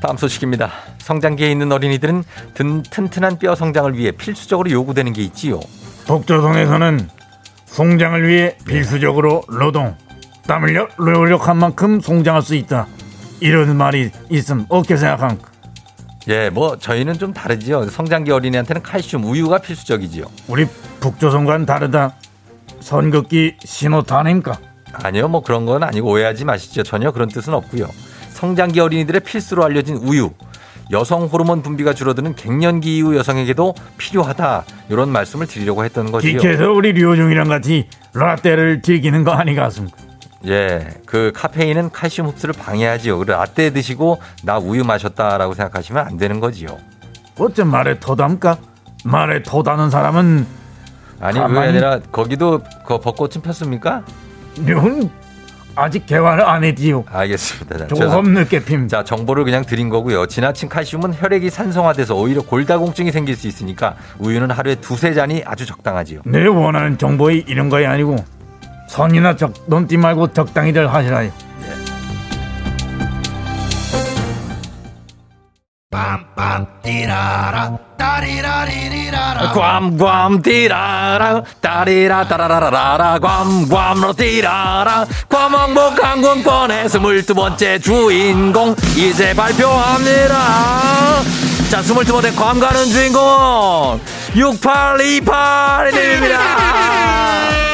다음 소식입니다. 성장기에 있는 어린이들은 든 튼튼한 뼈 성장을 위해 필수적으로 요구되는 게 있지요. 독조성에서는 성장을 위해 필수적으로 노동, 땀 흘려 노력한 만큼 성장할 수 있다. 이런 말이 있음 어떻게 생각함? 예, 뭐 저희는 좀 다르지요. 성장기 어린이한테는 칼슘, 우유가 필수적이지요. 우리 북조선과는 다르다. 선긋기 신호탄 아닙니까? 아니요, 뭐 그런 건 아니고 오해하지 마시죠. 전혀 그런 뜻은 없고요. 성장기 어린이들의 필수로 알려진 우유. 여성 호르몬 분비가 줄어드는 갱년기 이후 여성에게도 필요하다. 이런 말씀을 드리려고 했던 거지요. 기캐서 우리 류종이랑 같이 라떼를 즐기는 거 아니겠습니까? 예, 그 카페인은 칼슘 흡수를 방해하지요. 그래 라떼 드시고 나 우유 마셨다라고 생각하시면 안 되는 거지요. 어쩜 말에 토담까? 말에 토다는 사람은 아니 가만히- 아니라 거기도 그 벚꽃 좀 폈습니까? 류는 아직 개화를 안 했지요. 알겠습니다. 자, 조금 늦게 핌. 자, 정보를 그냥 드린 거고요. 지나친 칼슘은 혈액이 산성화돼서 오히려 골다공증이 생길 수 있으니까 우유는 하루에 두세 잔이 아주 적당하지요. 내 원하는 정보이 이런 거이 아니고 선이나 적 넘지 말고 적당히들 하시라요. 괌괌 디라라 따리라 따라라라라 괌괌로 디라라. 괌왕복 항공권의 스물두 번째 주인공 이제 발표합니다. 자 스물두 번째 괌 가는 주인공은 6828입니다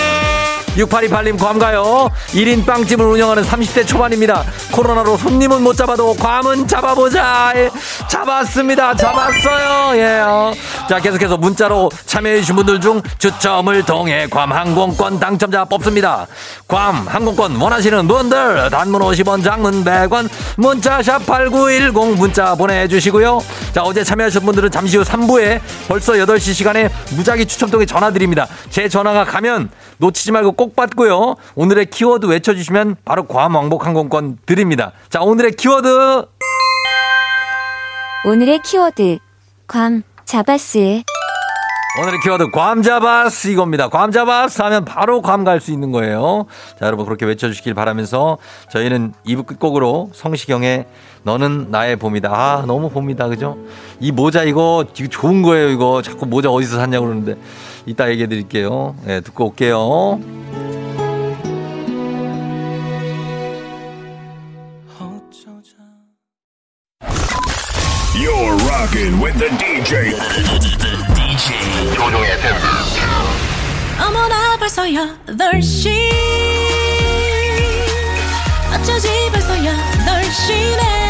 6828님 괌가요. 1인 빵집을 운영하는 30대 초반입니다. 코로나로 손님은 못 잡아도 괌은 잡아보자. 예, 잡았습니다. 잡았어요. 예. 어. 자 계속해서 문자로 참여해주신 분들 중 추첨을 통해 괌 항공권 당첨자 뽑습니다. 괌 항공권 원하시는 분들 단문 50원 장문 100원 문자샵 8910 문자 보내주시고요. 자 어제 참여하신 분들은 잠시 후 3부에 벌써 8시 시간에 무작위 추첨 통해 전화 드립니다. 제 전화가 가면 놓치지 말고 꼭 받고요. 오늘의 키워드 외쳐주시면 바로 괌 왕복 항공권 드립니다. 자, 오늘의 키워드. 오늘의 키워드 괌 잡았스 오늘의 키워드 괌 잡았스 이겁니다. 괌 잡았스 하면 바로 괌 갈 수 있는 거예요. 자, 여러분 그렇게 외쳐주시길 바라면서 저희는 2부 끝곡으로 성시경의 너는 나의 봄이다. 아, 너무 봄이다. 그죠? 이 모자 이거 지금 좋은 거예요. 이거 자꾸 모자 어디서 샀냐고 그러는데 이따 얘기해 드릴게요. 예, 듣고 올게요. You're rocking with the DJ. DJ 조종의 팬. 어머나 벌써 8시 어쩌지 벌써 8시네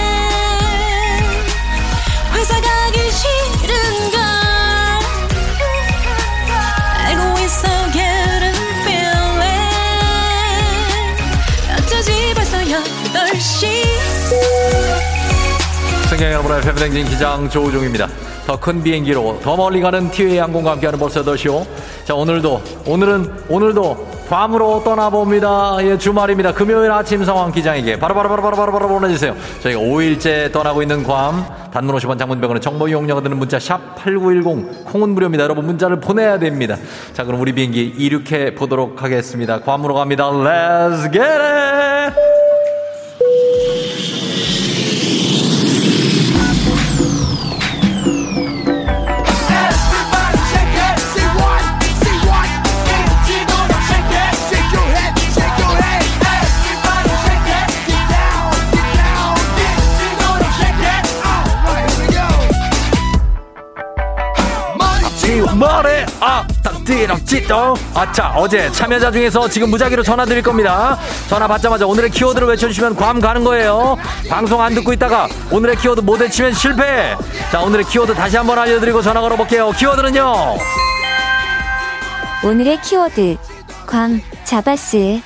승객 여러분의 패배댕진 기장 조우종입니다. 더 큰 비행기로 더 멀리 가는 티웨이 항공과 함께하는 버스 더쇼. 자 오늘도 오늘은 오늘도 괌으로 떠나봅니다. 예 주말입니다. 금요일 아침 상황 기장에게 바로바로 바로 바로 바로 보내주세요. 저희가 5일째 떠나고 있는 괌 단문 50원 장문병원의 정보 이용료가 드는 문자 샵 8910 콩은 무료입니다. 여러분 문자를 보내야 됩니다. 자 그럼 우리 비행기 이륙해 보도록 하겠습니다. 괌으로 갑니다. Let's get it! 띠럭찌떡. 아차 어제 참여자 중에서 지금 무작위로 전화 드릴 겁니다. 전화 받자마자 오늘의 키워드를 외쳐주시면 괌 가는 거예요. 방송 안 듣고 있다가 오늘의 키워드 못 외치면 실패. 자 오늘의 키워드 다시 한번 알려드리고 전화 걸어볼게요. 키워드는요. 오늘의 키워드 괌 잡았스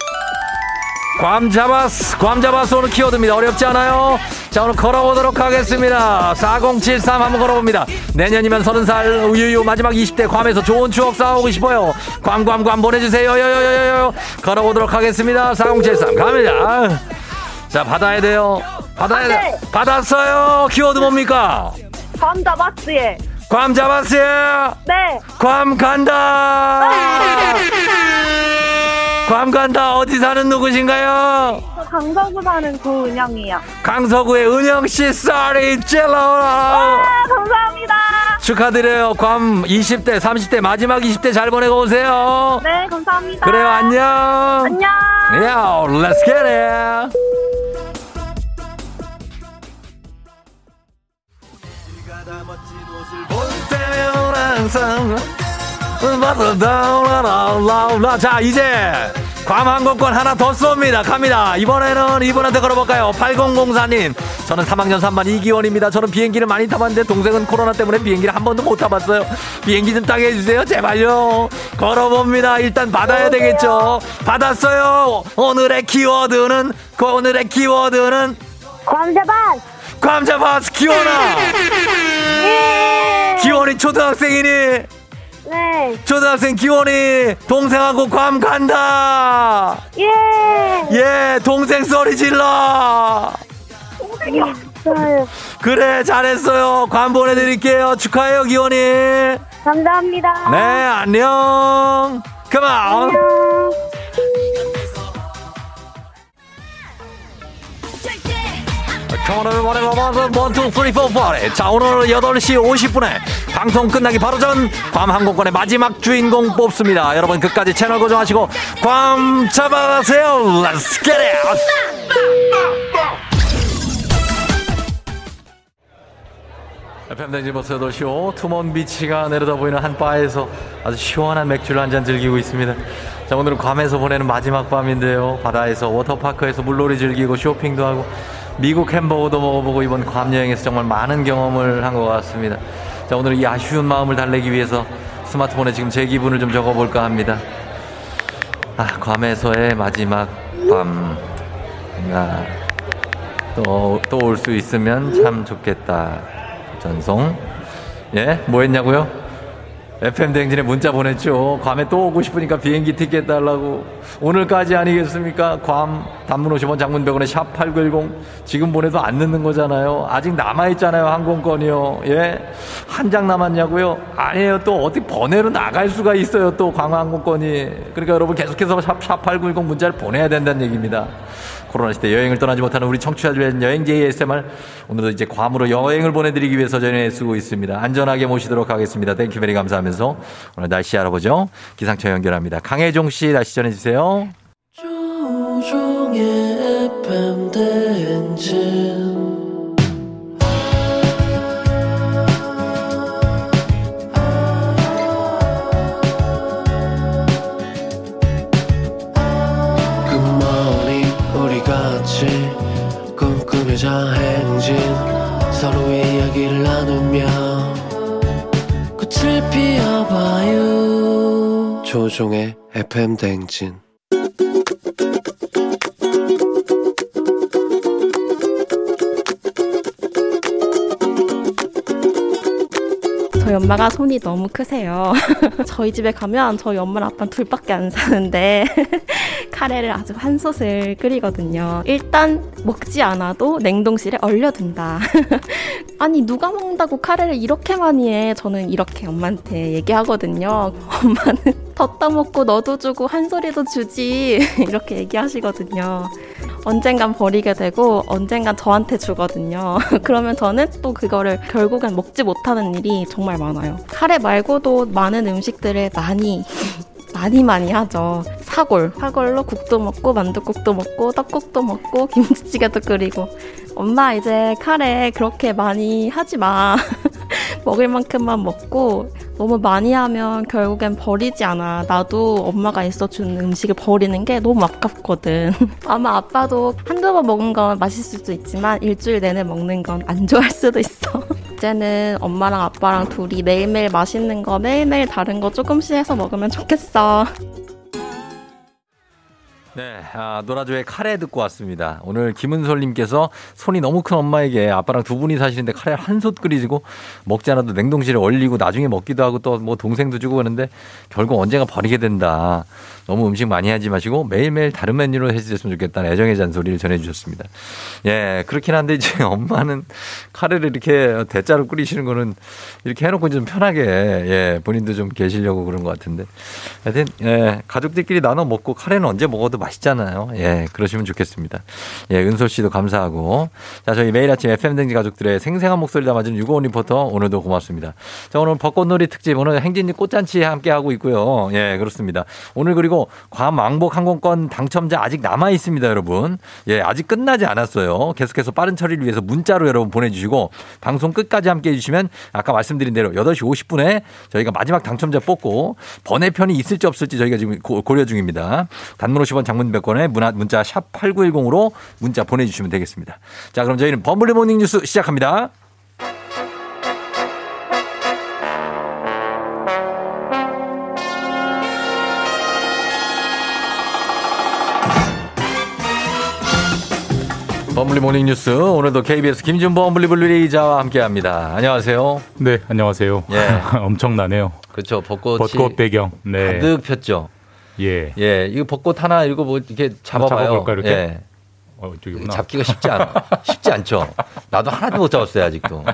괌 잡았스 괌 잡았스 오늘 키워드입니다. 어렵지 않아요. 자 오늘 걸어보도록 하겠습니다. 4073 한번 걸어봅니다. 내년이면 30살 우유유 마지막 20대 괌에서 좋은 추억 쌓아오고 싶어요. 괌괌괌 보내주세요. 요요요요요. 걸어보도록 하겠습니다. 4073 갑니다. 자 받아야 돼요. 받아야 돼. 받았어요. 키워드 뭡니까? 감 잡았어요. 괌 잡았어요? 네. 괌 간다 괌 간다 어디 사는 누구신가요 저 강서구 사는 고은영이요. 강서구의 은영 씨 쏘리 찔러라 아, 감사합니다. 축하드려요 괌 20대 30대 마지막 20대 잘 보내고 오세요 네, 감사합니다. 그래요 안녕 안녕. 야 let's get it 자 이제 괌 항공권 하나 더 쏩니다. 갑니다. 이번에는 이분한테 걸어볼까요? 8004님. 저는 3학년 3반 이기원입니다. 저는 비행기를 많이 타봤는데 동생은 코로나 때문에 비행기를 한 번도 못 타봤어요. 비행기 좀 타게 해주세요? 제발요. 걸어봅니다. 일단 받아야 되겠죠. 받았어요. 오늘의 키워드는 그 오늘의 키워드는 괌자반. 괌자바스 기원아 기원이 초등학생이니 네. 초등학생 기원이 동생하고 괌 간다. 예. 예 동생 소리 질러. 좋아요. 그래 잘했어요. 괌 보내드릴게요. 축하해요 기원이. 네 감사합니다. 안녕. 그만 자 오늘 8시 50분에 방송 끝나기 바로 전 괌 항공권의 마지막 주인공 뽑습니다 여러분 끝까지 채널 고정하시고 괌 잡아가세요 Let's get it FM댕지 버스 8시오 투몬 비치가 내려다 보이는 한 바에서 아주 시원한 맥주를 한 잔 즐기고 있습니다. 자, 오늘은 괌에서 보내는 마지막 밤인데요. 바다에서 워터파크에서 물놀이 즐기고 쇼핑도 하고 미국 햄버거도 먹어보고 이번 괌 여행에서 정말 많은 경험을 한 것 같습니다. 자, 오늘 이 아쉬운 마음을 달래기 위해서 스마트폰에 지금 제 기분을 좀 적어볼까 합니다. 아, 괌에서의 마지막 밤. 아, 또, 또 올 수 있으면 참 좋겠다. 전송. 예? 뭐 했냐고요? FM 대행진에 문자 보냈죠. 괌에 또 오고 싶으니까 비행기 티켓 달라고. 오늘까지 아니겠습니까? 괌 단문 50원 장문 100원에 샵 8910. 지금 보내도 안 늦는 거잖아요. 아직 남아 있잖아요. 항공권이요. 예? 한 장 남았냐고요? 아니에요. 또 어디 번외로 나갈 수가 있어요. 또 괌 항공권이. 그러니까 여러분 계속해서 샵, 샵 8910 문자를 보내야 된다는 얘기입니다. 코로나 시대 여행을 떠나지 못하는 우리 청취자들 위한 여행지 ASMR 오늘도 이제 괌으로 여행을 보내드리기 위해서 전해 쓰고 있습니다. 안전하게 모시도록 하겠습니다. thank you very 감사 바라면서 오늘 날씨 알아보죠. 기상청 연결합니다. 강혜종 씨 날씨 전해주세요. 자 행진 서로의 이야기를 나누며 피워봐요. 조종의 FM 대행진 저희 엄마가 손이 너무 크세요. 저희 집에 가면 저희 엄마랑 아빠는 둘밖에 안 사는데 카레를 아주 한 솥을 끓이거든요. 일단 먹지 않아도 냉동실에 얼려둔다. 아니 누가 먹는다고 카레를 이렇게 많이 해? 저는 이렇게 엄마한테 얘기하거든요. 엄마는 더 따먹고 너도 주고 한 소리도 주지 이렇게 얘기하시거든요. 언젠간 버리게 되고 언젠간 저한테 주거든요. 그러면 저는 또 그거를 결국엔 먹지 못하는 일이 정말 많아요. 카레 말고도 많은 음식들을 많이 많이 많이 하죠. 사골. 사골로 국도 먹고 만두국도 먹고 떡국도 먹고 김치찌개도 끓이고. 엄마 이제 카레 그렇게 많이 하지 마. 먹을 만큼만 먹고 너무 많이 하면 결국엔 버리지 않아. 나도 엄마가 있어준 음식을 버리는 게 너무 아깝거든. 아마 아빠도 한두 번 먹은 건 맛있을 수도 있지만 일주일 내내 먹는 건 안 좋아할 수도 있어. 이제는 엄마랑 아빠랑 둘이 매일매일 맛있는 거 매일매일 다른 거 조금씩 해서 먹으면 좋겠어. 네, 아, 노라조의 카레 듣고 왔습니다. 오늘 김은솔님께서 손이 너무 큰 엄마에게 아빠랑 두 분이 사시는데 카레 한솥 끓이고 먹지 않아도 냉동실에 얼리고 나중에 먹기도 하고 또 뭐 동생도 주고 그러는데 결국 언젠가 버리게 된다. 너무 음식 많이 하지 마시고 매일매일 다른 메뉴로 해주셨으면 좋겠다는 애정의 잔소리를 전해주셨습니다. 예, 그렇긴 한데 이제 엄마는 카레를 이렇게 대짜로 끓이시는 거는 이렇게 해놓고 좀 편하게 예, 본인도 좀 계시려고 그런 것 같은데. 하여튼, 예, 가족들끼리 나눠 먹고 카레는 언제 먹어도 맛있잖아요. 예, 그러시면 좋겠습니다. 예, 은솔 씨도 감사하고. 자, 저희 매일 아침 FM등지 가족들의 생생한 목소리 담아주는 유고원 리포터 오늘도 고맙습니다. 자, 오늘 벚꽃놀이 특집 오늘 행진이 꽃잔치 함께 하고 있고요. 예, 그렇습니다. 오늘 그리고 괌 왕복 항공권 당첨자 아직 남아 있습니다, 여러분. 예, 아직 끝나지 않았어요. 계속해서 빠른 처리를 위해서 문자로 여러분 보내주시고 방송 끝까지 함께 해주시면 아까 말씀드린 대로 8시 50분에 저희가 마지막 당첨자 뽑고 번외편이 있을지 없을지 저희가 지금 고- 고려 중입니다. 단문 50원 장문 100원에 문자 샵 8910으로 문자 보내주시면 되겠습니다. 자, 그럼 저희는 범블리 morning 뉴스 시작합니다. 범블리 morning 뉴스 오늘도 KBS 김준범 범블리블리 기자와 함께합니다. 안녕하세요. 네, 안녕하세요. 예. 엄청나네요. 그렇죠. 벚꽃이 벚꽃 배경. 네. 가득 폈죠. 예. 예, 이거 벚꽃 하나 이거 뭐 이렇게 잡아봐요. 잡아볼까, 이렇게? 예. 어. 잡기가 쉽지 않아. 쉽지 않죠. 나도 하나도 못 잡았어요 아직도.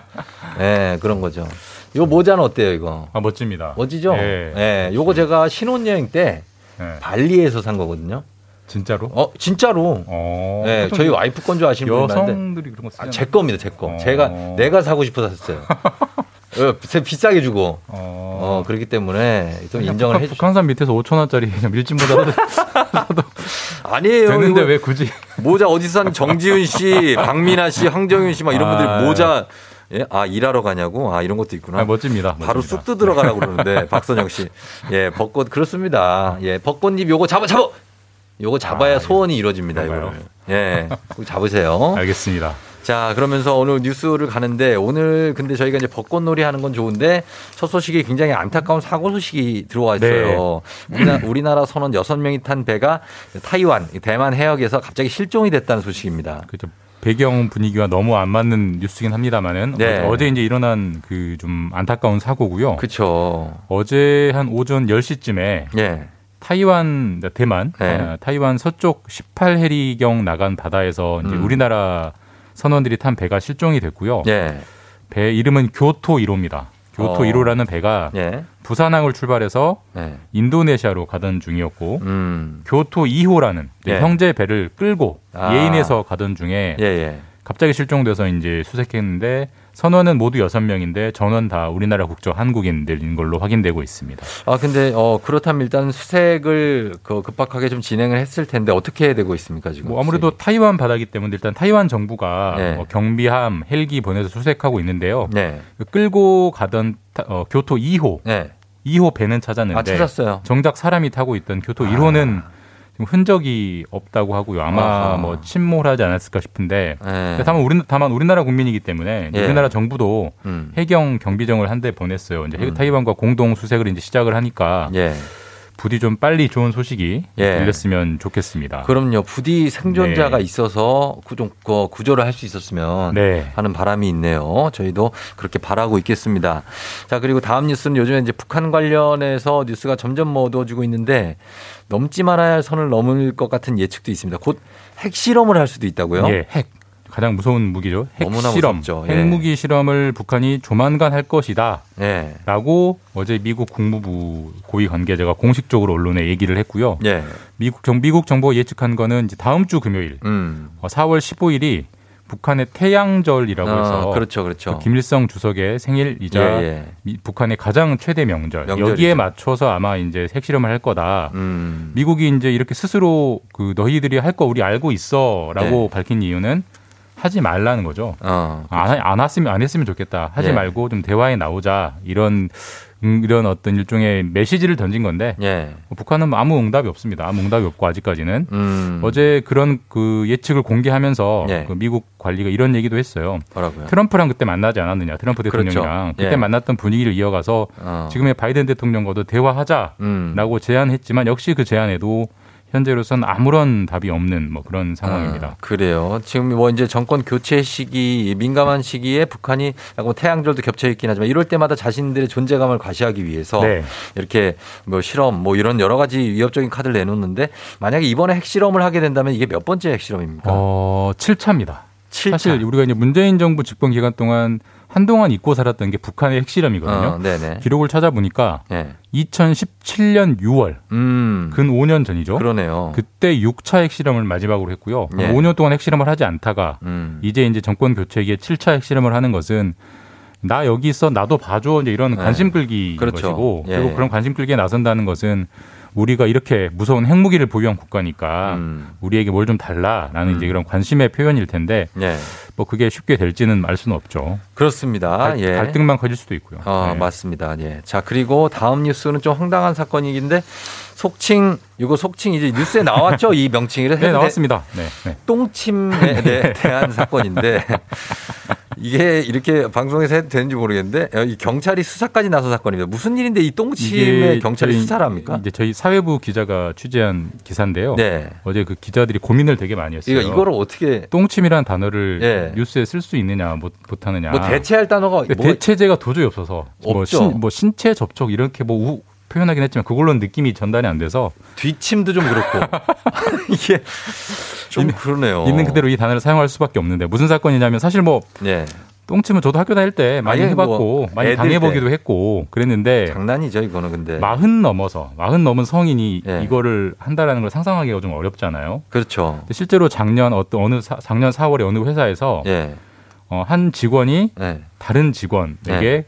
예, 그런 거죠. 요 모자는 어때요 이거? 아 멋집니다. 멋지죠? 예. 예, 요거 제가 신혼여행 때 예. 발리에서 산 거거든요. 진짜로? 어, 진짜로. 어. 예, 저희 와이프 건 줄 아시는 많은데. 여성들이 그런 거 쓰잖아요. 아, 제 겁니다, 제 거. 어. 제가 내가 사고 싶어서 샀어요. 어, 비- 비싸게 주고. 어, 그렇기 때문에 좀 인정을 해 주시. 북한산 밑에서 5천 원짜리 그냥 밀짚 모자라도 아니에요. 되는데 왜 굳이? 모자 어디서 산 정지훈 씨, 박민아 씨, 황정윤 씨 막 이런 분들이 아, 모자 예? 아, 일하러 가냐고? 아, 이런 것도 있구나. 아, 멋집니다. 바로. 쑥 뜯으러 가라고 그러는데, 박선영 씨. 예, 벚꽃, 그렇습니다. 예, 벚꽃잎 요거 잡아, 잡아! 요거 잡아야 소원이 이루어집니다, 이거를. 예, 꼭 잡으세요. 알겠습니다. 자, 그러면서 오늘 뉴스를 가는데 오늘 근데 저희가 이제 벚꽃놀이 하는 건 좋은데 첫 소식이 굉장히 안타까운 사고 소식이 들어와 있어요. 우리나라, 우리나라 선원 6명이 탄 배가 타이완, 대만 해역에서 갑자기 실종이 됐다는 소식입니다. 그죠. 배경 분위기와 너무 안 맞는 뉴스긴 합니다만은 네. 어제 이제 일어난 그 좀 안타까운 사고고요. 그렇죠. 어제 한 오전 10시쯤에 예. 타이완 대만 네. 어, 타이완 서쪽 18해리경 나간 바다에서 이제 음. 우리나라 선원들이 탄 배가 실종이 됐고요. 예. 배 이름은 교토 1호입니다. 교토 어. 1호라는 배가 예. 부산항을 출발해서 네. 인도네시아로 가던 중이었고 음. 교토 2호라는 예. 형제 배를 끌고 아. 예인해서 가던 중에 예, 예. 갑자기 실종돼서 이제 수색했는데 선원은 모두 여섯 명인데 전원 다 우리나라 국적 한국인들인 걸로 확인되고 있습니다. 아, 근데, 어, 그렇다면 일단 수색을 그 급박하게 좀 진행을 했을 텐데 어떻게 되고 있습니까, 지금? 뭐 아무래도 타이완 바다기 때문에 일단 타이완 정부가 네. 어, 경비함, 헬기 보내서 수색하고 있는데요. 네. 그 끌고 가던 타- 어, 교토 2호, 네. 2호 배는 찾았는데 아, 찾았어요. 정작 사람이 타고 있던 교토 1호는 지금 흔적이 없다고 하고요. 아마 아하. 뭐 침몰하지 않았을까 싶은데 예. 다만 우리 다만 우리나라 국민이기 때문에 예. 우리나라 정부도 음. 해경 경비정을 한 대 보냈어요. 이제 타이완과 공동 수색을 이제 시작을 하니까 예. 부디 좀 빨리 좋은 소식이 예. 들렸으면 좋겠습니다. 그럼요. 부디 생존자가 네. 있어서 구조, 그 구조를 할 수 있었으면 네. 하는 바람이 있네요. 저희도 그렇게 바라고 있겠습니다. 자, 그리고 다음 뉴스는 요즘에 이제 북한 관련해서 뉴스가 점점 뭐 어두워지고 있는데 넘지 말아야 할 선을 넘을 것 같은 예측도 있습니다. 곧 핵실험을 할 수도 있다고요? 예, 핵. 가장 무서운 무기죠. 핵 너무나 실험. 무섭죠. 예. 핵무기 실험을 북한이 조만간 할 것이다. 예. 라고 어제 미국 국무부 고위 관계자가 공식적으로 언론에 얘기를 했고요. 예. 미국 정 미국 정부가 예측한 거는 이제 다음 주 금요일 음. 어, 4월 15일이 북한의 태양절이라고 어, 해서 그렇죠, 그렇죠. 그 김일성 주석의 생일이자 예, 예. 미- 북한의 가장 최대 명절 명절이죠. 여기에 맞춰서 아마 이제 핵실험을 할 거다. 음. 미국이 이제 이렇게 스스로 그 너희들이 할 거 우리 알고 있어라고 네. 밝힌 이유는 하지 말라는 거죠. 어. 안, 안 했으면 안 했으면 좋겠다. 하지 예. 말고 좀 대화에 나오자 이런 음, 이런 어떤 일종의 메시지를 던진 건데 예. 뭐 북한은 아무 응답이 없습니다. 아무 응답이 없고 아직까지는 음. 어제 그런 그 예측을 공개하면서 예. 그 미국 관리가 이런 얘기도 했어요. 뭐라고요? 트럼프랑 그때 만나지 않았느냐? 트럼프 그렇죠. 대통령이랑 그때 예. 만났던 분위기를 이어가서 어. 지금의 바이든 대통령과도 대화하자라고 음. 제안했지만 역시 그 제안에도 현재로선 아무런 답이 없는 뭐 그런 상황입니다. 아, 그래요. 지금 뭐 이제 정권 교체 시기 민감한 시기에 북한이 약간 뭐 태양절도 겹쳐 있긴 하지만 이럴 때마다 자신들의 존재감을 과시하기 위해서 네. 이렇게 뭐 실험 뭐 이런 여러 가지 위협적인 카드를 내놓는데 만약에 이번에 핵실험을 하게 된다면 이게 몇 번째 핵실험입니까? 어, 7차입니다. 칠 차. 사실 우리가 이제 문재인 정부 집권 기간 동안 한동안 잊고 살았던 게 북한의 핵실험이거든요. 어, 네네. 기록을 찾아보니까 예. 2017년 6월 음. 근 5년 전이죠. 그러네요. 그때 6차 핵실험을 마지막으로 했고요. 예. 5년 동안 핵실험을 하지 않다가 음. 이제 이제 정권 교체기에 7차 핵실험을 하는 것은 나 여기 있어 나도 봐줘 이제 이런 네. 관심 끌기 그렇죠. 것이고 예, 그리고 예. 그런 관심 끌기에 나선다는 것은 우리가 이렇게 무서운 핵무기를 보유한 국가니까 음. 우리에게 뭘 좀 달라라는 이제 그런 관심의 표현일 텐데 예. 뭐 그게 쉽게 될지는 알 수는 없죠. 그렇습니다. 갈, 예. 갈등만 커질 수도 있고요. 어, 네. 맞습니다. 예. 자, 그리고 다음 뉴스는 좀 황당한 사건이긴데 속칭 이거 속칭 이제 뉴스에 나왔죠? 이 명칭이 네, 나왔습니다. 네, 네. 똥침에 대- 대한 사건인데 이게 이렇게 방송에서 해도 되는지 모르겠는데 어, 이 경찰이 수사까지 나서 사건입니다. 무슨 일인데 이 똥침에 경찰이 저희- 수사를 합니까? 이제 저희 사회부 기자가 취재한 기사인데요. 네. 어제 그 기자들이 고민을 되게 많이 했어요. 이거 이거를 어떻게 똥침이라는 단어를 예. 뉴스에 쓸 수 있느냐 못, 못하느냐. 뭐 대체할 단어가 뭐 대체제가 도저히 없어서 뭐, 없죠. 신, 뭐 신체 접촉 이렇게 뭐 우- 표현하긴 했지만 그걸로는 느낌이 전달이 안 돼서 뒷침도 좀 그렇고 이게 좀 그러네요. 있는 그대로 이 단어를 사용할 수밖에 없는데 무슨 사건이냐면 사실 뭐 예. 똥침은 저도 학교 다닐 때 많이 아니, 해봤고 뭐 많이 당해보기도 때. 했고 그랬는데 장난이죠 이거는 근데 마흔 넘어서 마흔 넘은 성인이 예. 이거를 한다라는 걸 상상하기가 좀 어렵잖아요. 그렇죠. 실제로 작년 어떤 어느 사- 작년 4월에 어느 회사에서 예. 어, 한 직원이 예. 다른 직원에게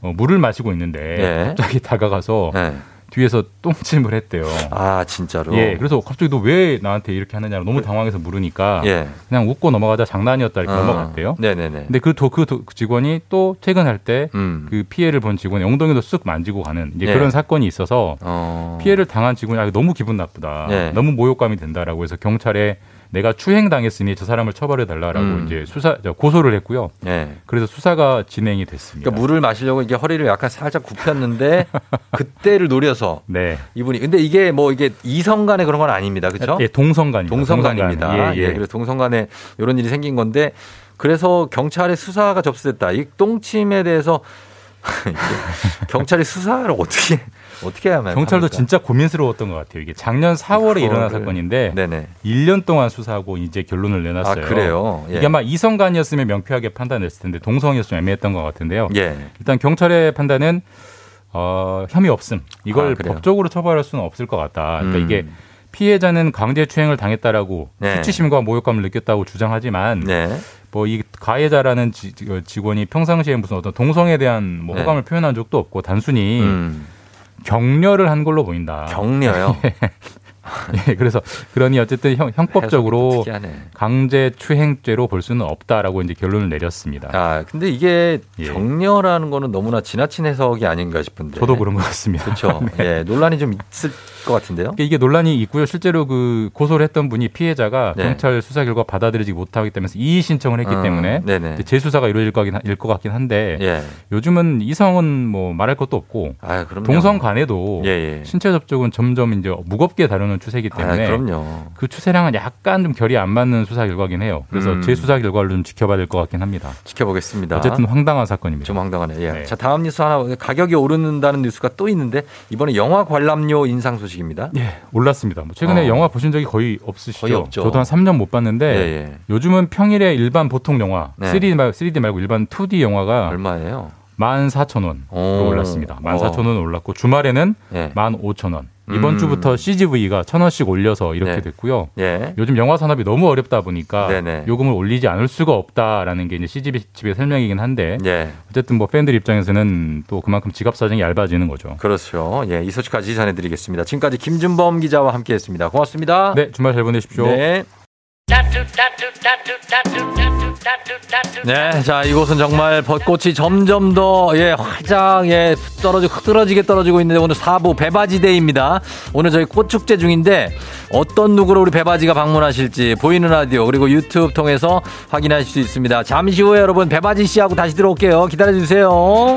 어, 물을 마시고 있는데 예. 갑자기 다가가서 예. 뒤에서 똥침을 했대요. 아 진짜로. 예, 그래서 갑자기 너 왜 나한테 이렇게 하느냐고 너무 당황해서 물으니까 예. 그냥 웃고 넘어가자 장난이었다 이렇게 어. 넘어갔대요. 네네네. 근데 그, 도, 그, 도- 그 직원이 또 퇴근할 때그 음. 피해를 본 직원의 엉덩이도 쓱 만지고 가는 이제 예. 그런 사건이 있어서 어. 피해를 당한 직원이 아, 너무 기분 나쁘다. 예. 너무 모욕감이 된다라고 해서 경찰에 내가 추행 당했으니 저 사람을 처벌해 달라라고 음. 이제 수사 저 고소를 했고요. 예. 그래서 수사가 진행이 됐습니다. 그러니까 물을 마시려고 이게 허리를 약간 살짝 굽혔는데 그때를 노려서 네. 이분이 근데 이게 뭐 이게 이성 간의 그런 건 아닙니다. 그렇죠? 예, 동성간입니다. 동성간입니다. 동성간. 예, 예. 그래서 동성간에 이런 일이 생긴 건데 그래서 경찰의 수사가 접수됐다. 이 똥침에 대해서 경찰이 수사를 어떻게 어떻게 하면 경찰도 합니까? 진짜 고민스러웠던 것 같아요. 이게 작년 4월에 일어난 사건인데 네네. 1년 동안 수사하고 이제 결론을 내놨어요. 아, 그래요? 예. 이게 아마 이성간이었으면 명쾌하게 판단했을 텐데 동성이었으면 좀 애매했던 것 같은데요. 예. 일단 경찰의 판단은 어, 혐의 없음. 이걸 아? 법적으로 처벌할 수는 없을 것 같다. 그러니까 음. 이게 피해자는 강제 추행을 당했다라고 네. 수치심과 모욕감을 느꼈다고 주장하지만 네. 뭐이 가해자라는 지- 직원이 평상시에 무슨 어떤 동성에 대한 뭐 네. 호감을 표현한 적도 없고 단순히 음. 격려를 한 걸로 보인다. 격려요. 예, 그래서 그러니 어쨌든 형, 형법적으로 특이하네. 강제 추행죄로 볼 수는 없다라고 이제 결론을 내렸습니다. 아, 근데 이게 예. 격려라는 거는 너무나 지나친 해석이 아닌가 싶은데. 저도 그런 것 같습니다. 그렇죠. 네. 예, 논란이 좀 있을 것 같은데요. 이게 논란이 있고요. 실제로 그 고소를 했던 분이 피해자가 네. 경찰 수사 결과 받아들이지 못하기 때문에 이의 신청을 했기 음, 때문에 네네. 이제 재수사가 이루어질 거긴 하- 일것 같긴 한데 예. 요즘은 이성은 뭐 말할 것도 없고 아. 동성 간에도 예, 예. 신체 접촉은 점점 이제 무겁게 다루는 추세이기 때문에 아, 그럼요. 그 추세랑은 약간 좀 결이 안 맞는 수사 결과긴 해요. 그래서 음. 재수사 결과를 좀 지켜봐야 될 것 같긴 합니다. 지켜보겠습니다. 어쨌든 황당한 사건입니다. 좀 황당하네. 예. 네. 자, 다음 뉴스 하나 가격이 오르는다는 뉴스가 또 있는데 이번에 영화 관람료 인상 소식입니다. 예, 올랐습니다. 뭐 최근에 어. 영화 보신 적이 거의 없으시죠? 거의 없죠. 저도 한 3년 못 봤는데 예, 예. 요즘은 평일에 일반 보통 영화, 네. 3D, 말, 3D 말고 일반 2D 영화가 얼마예요? 14,000원으로 오. 올랐습니다. 14,000원 올랐고 주말에는 예. 15,000원. 이번 음. 주부터 CGV가 1,000원씩 올려서 이렇게 네. 됐고요. 예. 요즘 영화 산업이 너무 어렵다 보니까 네네. 요금을 올리지 않을 수가 없다라는 게 이제 CGV 집의 설명이긴 한데 예. 어쨌든 뭐 팬들 입장에서는 또 그만큼 지갑 사정이 얇아지는 거죠. 그렇죠. 예, 이 소식까지 전해드리겠습니다. 지금까지 김준범 기자와 함께했습니다. 고맙습니다. 네, 주말 잘 보내십시오. 네. 네, 자 이곳은 정말 벚꽃이 점점 더 예, 활짝 예, 떨어지고 흐드러지게 떨어지고 있는데 오늘 4부 배바지데이입니다. 오늘 저희 꽃축제 중인데 어떤 누구로 우리 배바지가 방문하실지 보이는 라디오 그리고 유튜브 통해서 확인하실 수 있습니다. 잠시 후에 여러분 배바지 씨하고 다시 들어올게요. 기다려 주세요.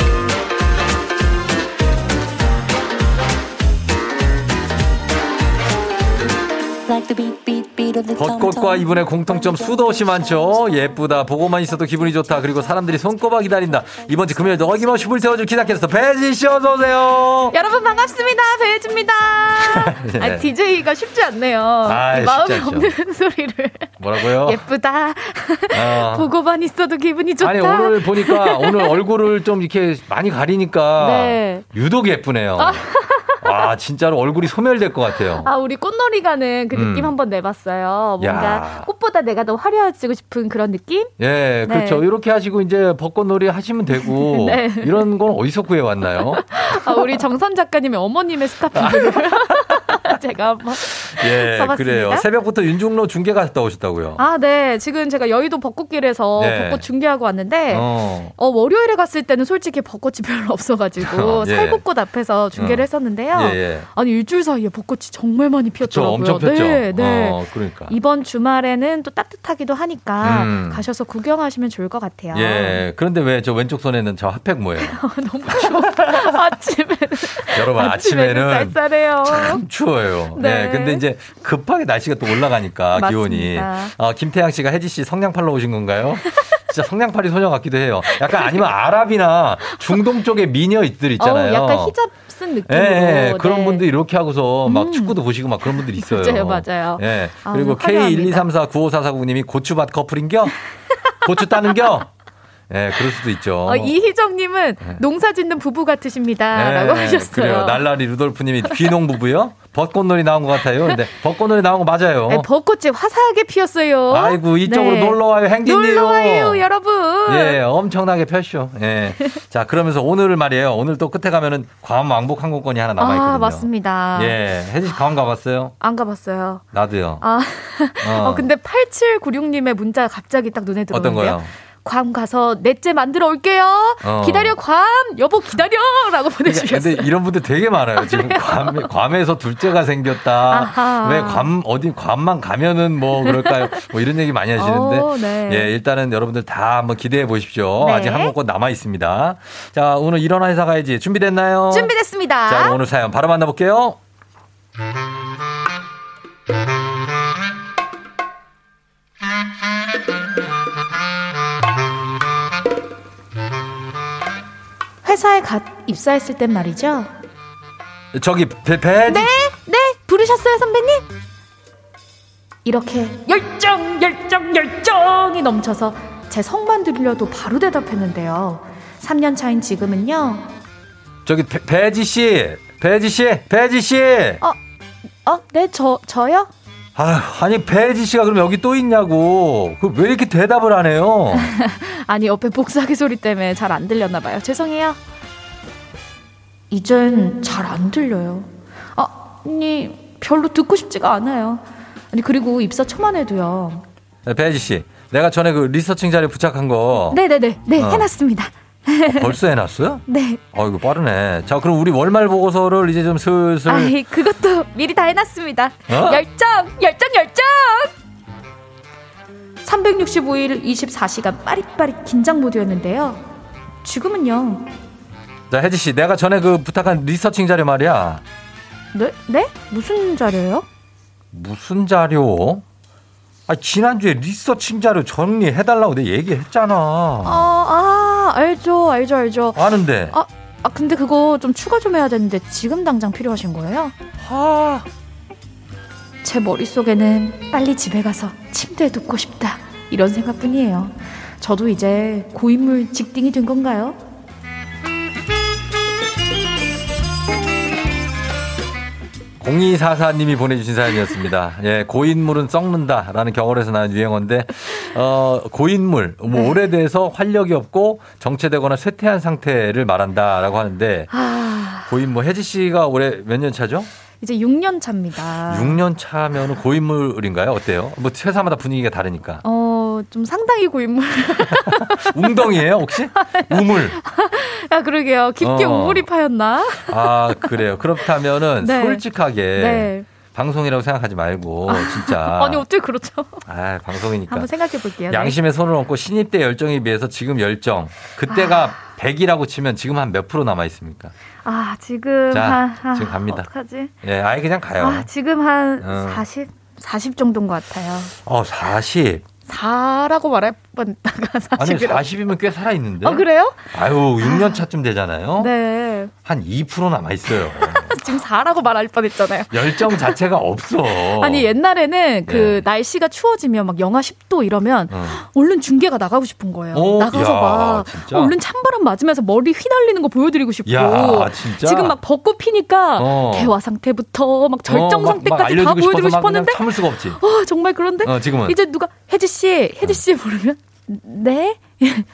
벚꽃과 이분의 공통점 수도 없이 많죠. 예쁘다, 보고만 있어도 기분이 좋다. 그리고 사람들이 손꼽아 기다린다. 이번 주 금요일도 어김없이 불태워줄 기사캐스터 배지 씨 어서 오세요. 여러분 반갑습니다. 배혜주입니다. 네. 아, DJ가 쉽지 않네요. 아, 이 마음에 쉽지 않죠. 없는 소리를. 뭐라고요? 예쁘다. 아. 보고만 있어도 기분이 좋다. 아니 오늘 보니까 오늘 얼굴을 좀 이렇게 많이 가리니까 네. 유독 예쁘네요. 와 진짜로 얼굴이 소멸될 것 같아요. 아, 우리 꽃놀이 가는 그 느낌 음. 한번 내봤어요. 뭔가 야. 꽃보다 내가 더 화려해지고 싶은 그런 느낌? 예, 네. 그렇죠. 이렇게 하시고 이제 벚꽃놀이 하시면 되고 네. 이런 건 어디서 구해왔나요? 아, 우리 정선 작가님의 어머님의 스카프를 제가 한번 예, 써봤습니다. 그래요. 새벽부터 윤중로 중계 갔다 오셨다고요. 아, 네. 지금 제가 여의도 벚꽃길에서 네. 벚꽃 중계하고 왔는데 어. 어, 월요일에 갔을 때는 솔직히 벚꽃이 별로 없어가지고 예. 살구꽃 앞에서 중계를 어. 했었는데요. 예, 예. 아니 일주일 사이에 벚꽃이 정말 많이 저 피었더라고요. 엄청 폈죠. 네, 네. 어, 그러니까. 이번 주말에는 또 따뜻하기도 하니까 음. 가셔서 구경하시면 좋을 것 같아요. 예. 그런데 왜 저 왼쪽 손에는 저 핫팩 뭐예요? 너무 추워. 아침에는 여러분 아침에는 쌀쌀해요. 참 추워요. 네. 네. 근데 이제 급하게 날씨가 또 올라가니까. 기온이. 어, 김태양 씨가 혜지 씨 성냥팔로 오신 건가요? 진짜 성냥팔이 소녀 같기도 해요. 약간 아니면 아랍이나 중동 쪽의 미녀들 있잖아요. 어우, 약간 히잡 쓴 느낌으로. 예, 예, 그런 네. 분들 이렇게 하고서 막 음. 축구도 보시고 막 그런 분들이 있어요. 맞아요, 맞아요. 예. 아, 그리고 오늘 화려합니다. K123495449님이 고추밭 커플인겨? 고추 따는겨? 예, 그럴 수도 있죠. 어, 이희정님은 농사 짓는 부부 같으십니다. 라고 예, 하셨어요. 그래요. 날라리 루돌프님이 귀농 부부요? 벚꽃놀이 나온 것 같아요. 근데 벚꽃놀이 나온 거 맞아요. 네, 벚꽃이 화사하게 피었어요. 아이고 이쪽으로 네. 놀러 와요, 행진이요. 놀러 와요, 여러분. 예, 엄청나게 폈쇼. 예. 자, 그러면서 오늘 말이에요. 오늘 또 끝에 가면은 괌 왕복 항공권이 하나 남아 있거든요. 아, 맞습니다. 예, 혜지 씨괌 가봤어요? 안 가봤어요. 나도요. 아, 어. 어, 근데 8796님의 문자 갑자기 딱 눈에 어떤 들어오는데요. 거요? 괌 가서 넷째 만들어 올게요. 어. 기다려 괌 여보 기다려라고 그러니까 보내주셨어요. 근데 이런 분들 되게 많아요. 지금 괌, 괌에서 둘째가 생겼다. 아하. 왜 괌, 어디, 괌만 가면은 뭐 그럴까요? 뭐 이런 얘기 많이 하시는데. 오, 네. 예, 일단은 여러분들 다 한번 기대해 보십시오. 네. 아직 항공권 남아 있습니다. 자, 오늘 일어나 회사 가야지. 준비됐나요? 준비됐습니다. 자, 오늘 사연 바로 만나볼게요. 회사에 갓 입사했을 땐 말이죠. 저기 배, 배 네, 네, 부르셨어요, 선배님? 이렇게 열정, 열정, 열정이 넘쳐서 제 성만 들려도 바로 대답했는데요. 3년 차인 지금은요. 저기 배, 배지 씨, 배지 씨, 배지 씨. 어, 어, 네, 저, 저요? 아, 아니 배지 씨가 그럼 여기 또 있냐고. 그 왜 이렇게 대답을 안 해요? 아니, 옆에 복사기 소리 때문에 잘 안 들렸나 봐요. 죄송해요. 이젠 잘 안 들려요. 아, 아니, 별로 듣고 싶지가 않아요. 아니, 그리고 입사 초만 해도요. 네, 배지 씨, 내가 전에 그 리서칭 자료 부착한 거 네네네, 네, 어. 해놨습니다. 어, 벌써 해놨어요? 네. 어이구 빠르네. 자, 그럼 우리 월말 보고서를 이제 좀 슬슬. 아이, 그것도 미리 다 해놨습니다. 어? 열정, 열정, 열정! 365일 24시간 빠릿빠릿 긴장 모드였는데요. 지금은요. 자, 혜지 씨, 내가 전에 그 부탁한 리서칭 자료 말이야. 네? 네? 무슨 자료요? 무슨 자료? 아, 지난주에 리서칭 자료 정리해달라고 내가 얘기했잖아. 아, 아, 알죠, 알죠, 알죠. 아는데. 아, 아, 근데 그거 좀 추가 좀 해야 되는데 지금 당장 필요하신 거예요? 아. 제 머릿속에는 빨리 집에 가서 침대에 눕고 싶다. 이런 생각뿐이에요. 저도 이제 고인물 직딩이 된 건가요? 공이사사님이 보내주신 사연이었습니다. 예, 고인물은 썩는다라는 경월에서 나온 유행어인데, 어, 고인물, 뭐 오래돼서 활력이 없고 정체되거나 쇠퇴한 상태를 말한다라고 하는데, 아, 고인물, 혜지 씨가 올해 몇 년 차죠? 이제 6년 차입니다. 6년 차면은 고인물인가요? 어때요? 뭐 회사마다 분위기가 다르니까. 어, 좀 상당히 고인물. 웅덩이에요, 혹시? 우물. 아, 그러게요. 깊게 어. 우물이 파였나? 아, 그래요. 그렇다면은 네. 솔직하게 네. 방송이라고 생각하지 말고 진짜. 아니, 어떻게 그렇죠? 아, 방송이니까. 한번 생각해 볼게요. 네. 양심에 손을 얹고 신입 때 열정에 비해서 지금 열정. 그때가 아. 100이라고 치면 지금 한 몇 프로 남아 있습니까? 아, 지금 자, 한, 아, 지금 갑니다. 어떡하지? 예, 아예 그냥 가요. 아, 지금 한 어. 40, 40 정도인 것 같아요. 어, 40. 4라고 말할 뻔다가 40. 아니, 40이면 꽤 살아 있는데. 어, 그래요? 아유, 6년 차쯤 되잖아요. 네. 한 2% 남아 있어요. 지금 4라고 말할 뻔했잖아요. 열정 자체가 없어. 아니 옛날에는 그 네. 날씨가 추워지면 막 영하 10도 이러면 어. 얼른 중계가 나가고 싶은 거예요. 오, 나가서 야, 막 진짜? 얼른 찬바람 맞으면서 머리 휘날리는 거 보여드리고 싶고 야? 지금 막 벚꽃 피니까 어. 대화 상태부터 막 절정 어, 막- 막 상태까지 다 알려주고 싶어서 보여드리고 막 싶었는데 참을 수가 없지. 어, 정말 그런데 어, 지금은? 이제 누가 혜지 씨, 혜지 씨 부르면 네?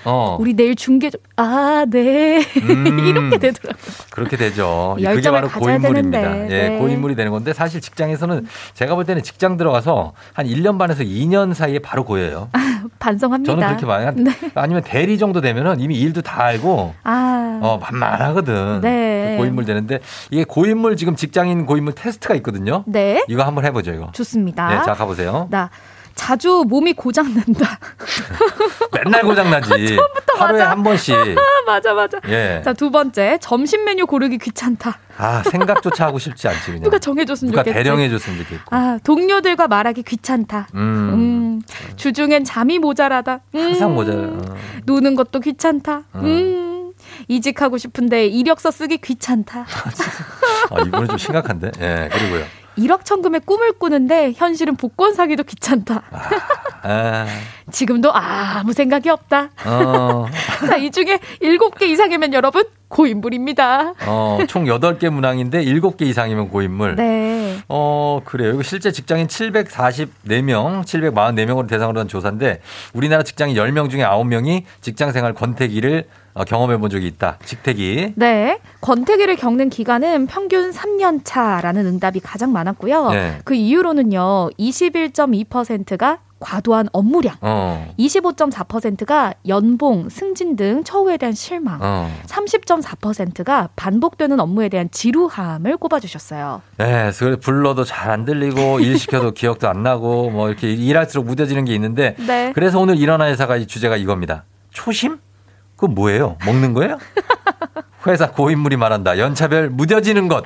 어. 우리 내일 중계 좀 아, 네. 음. 이렇게 되더라고요. 그렇게 되죠. 그게 바로 고인물입니다. 되는데. 예, 네. 고인물이 되는 건데 사실 직장에서는 제가 볼 때는 직장 들어가서 한 1년 반에서 2년 사이에 바로 고여요. 반성합니다. 저는 그렇게 많이 한 네. 아니면 대리 정도 되면은 이미 일도 다 알고 아. 어, 만만하거든. 네. 고인물 되는데 이게 고인물 지금 직장인 고인물 테스트가 있거든요. 네. 이거 한번 해 보죠, 이거. 좋습니다. 네, 자 가 보세요. 나 자주 몸이 고장 난다. 맨날 고장 나지. 하루에 한 번씩. 맞아 맞아. 예. 자두 번째 점심 메뉴 고르기 귀찮다. 아 생각조차 하고 싶지 않지 그냥. 누가 정해줬으면 누가 좋겠지. 대령해줬으면 좋겠고. 아 동료들과 말하기 귀찮다. 음. 음, 주중엔 잠이 모자라다. 음, 항상 모자라. 어. 노는 것도 귀찮다. 어. 음, 이직하고 싶은데 이력서 쓰기 귀찮다. 아, 이거는 좀 심각한데. 예, 그리고요. 일확천금의 꿈을 꾸는데 현실은 복권 사기도 귀찮다. 아, 지금도 아 무 생각이 없다. 어, 자, 이 중에 일곱 개 이상이면 여러분 고인물입니다. 어, 총 8개 문항인데 7개 이상이면 고인물. 네. 어, 그래요. 이거 실제 직장인 744명, 744명으로 대상으로 한 조사인데 우리나라 직장인 10명 중에 9명이 직장 생활 권태기를 어, 경험해 본 적이 있다. 직태기. 네. 권태기를 겪는 기간은 평균 3년 차라는 응답이 가장 많았고요. 네. 그 이유로는요. 21.2%가 과도한 업무량, 어. 25.4%가 연봉, 승진 등 처우에 대한 실망, 어. 30.4%가 반복되는 업무에 대한 지루함을 꼽아주셨어요. 네, 그래서 불러도 잘 안 들리고 일 시켜도 기억도 안 나고 뭐 이렇게 일할수록 무뎌지는 게 있는데 네. 그래서 오늘 일어나 회사가 이 주제가 이겁니다. 초심? 그건 뭐예요? 먹는 거예요? 회사 고인물이 말한다. 연차별 무뎌지는 것.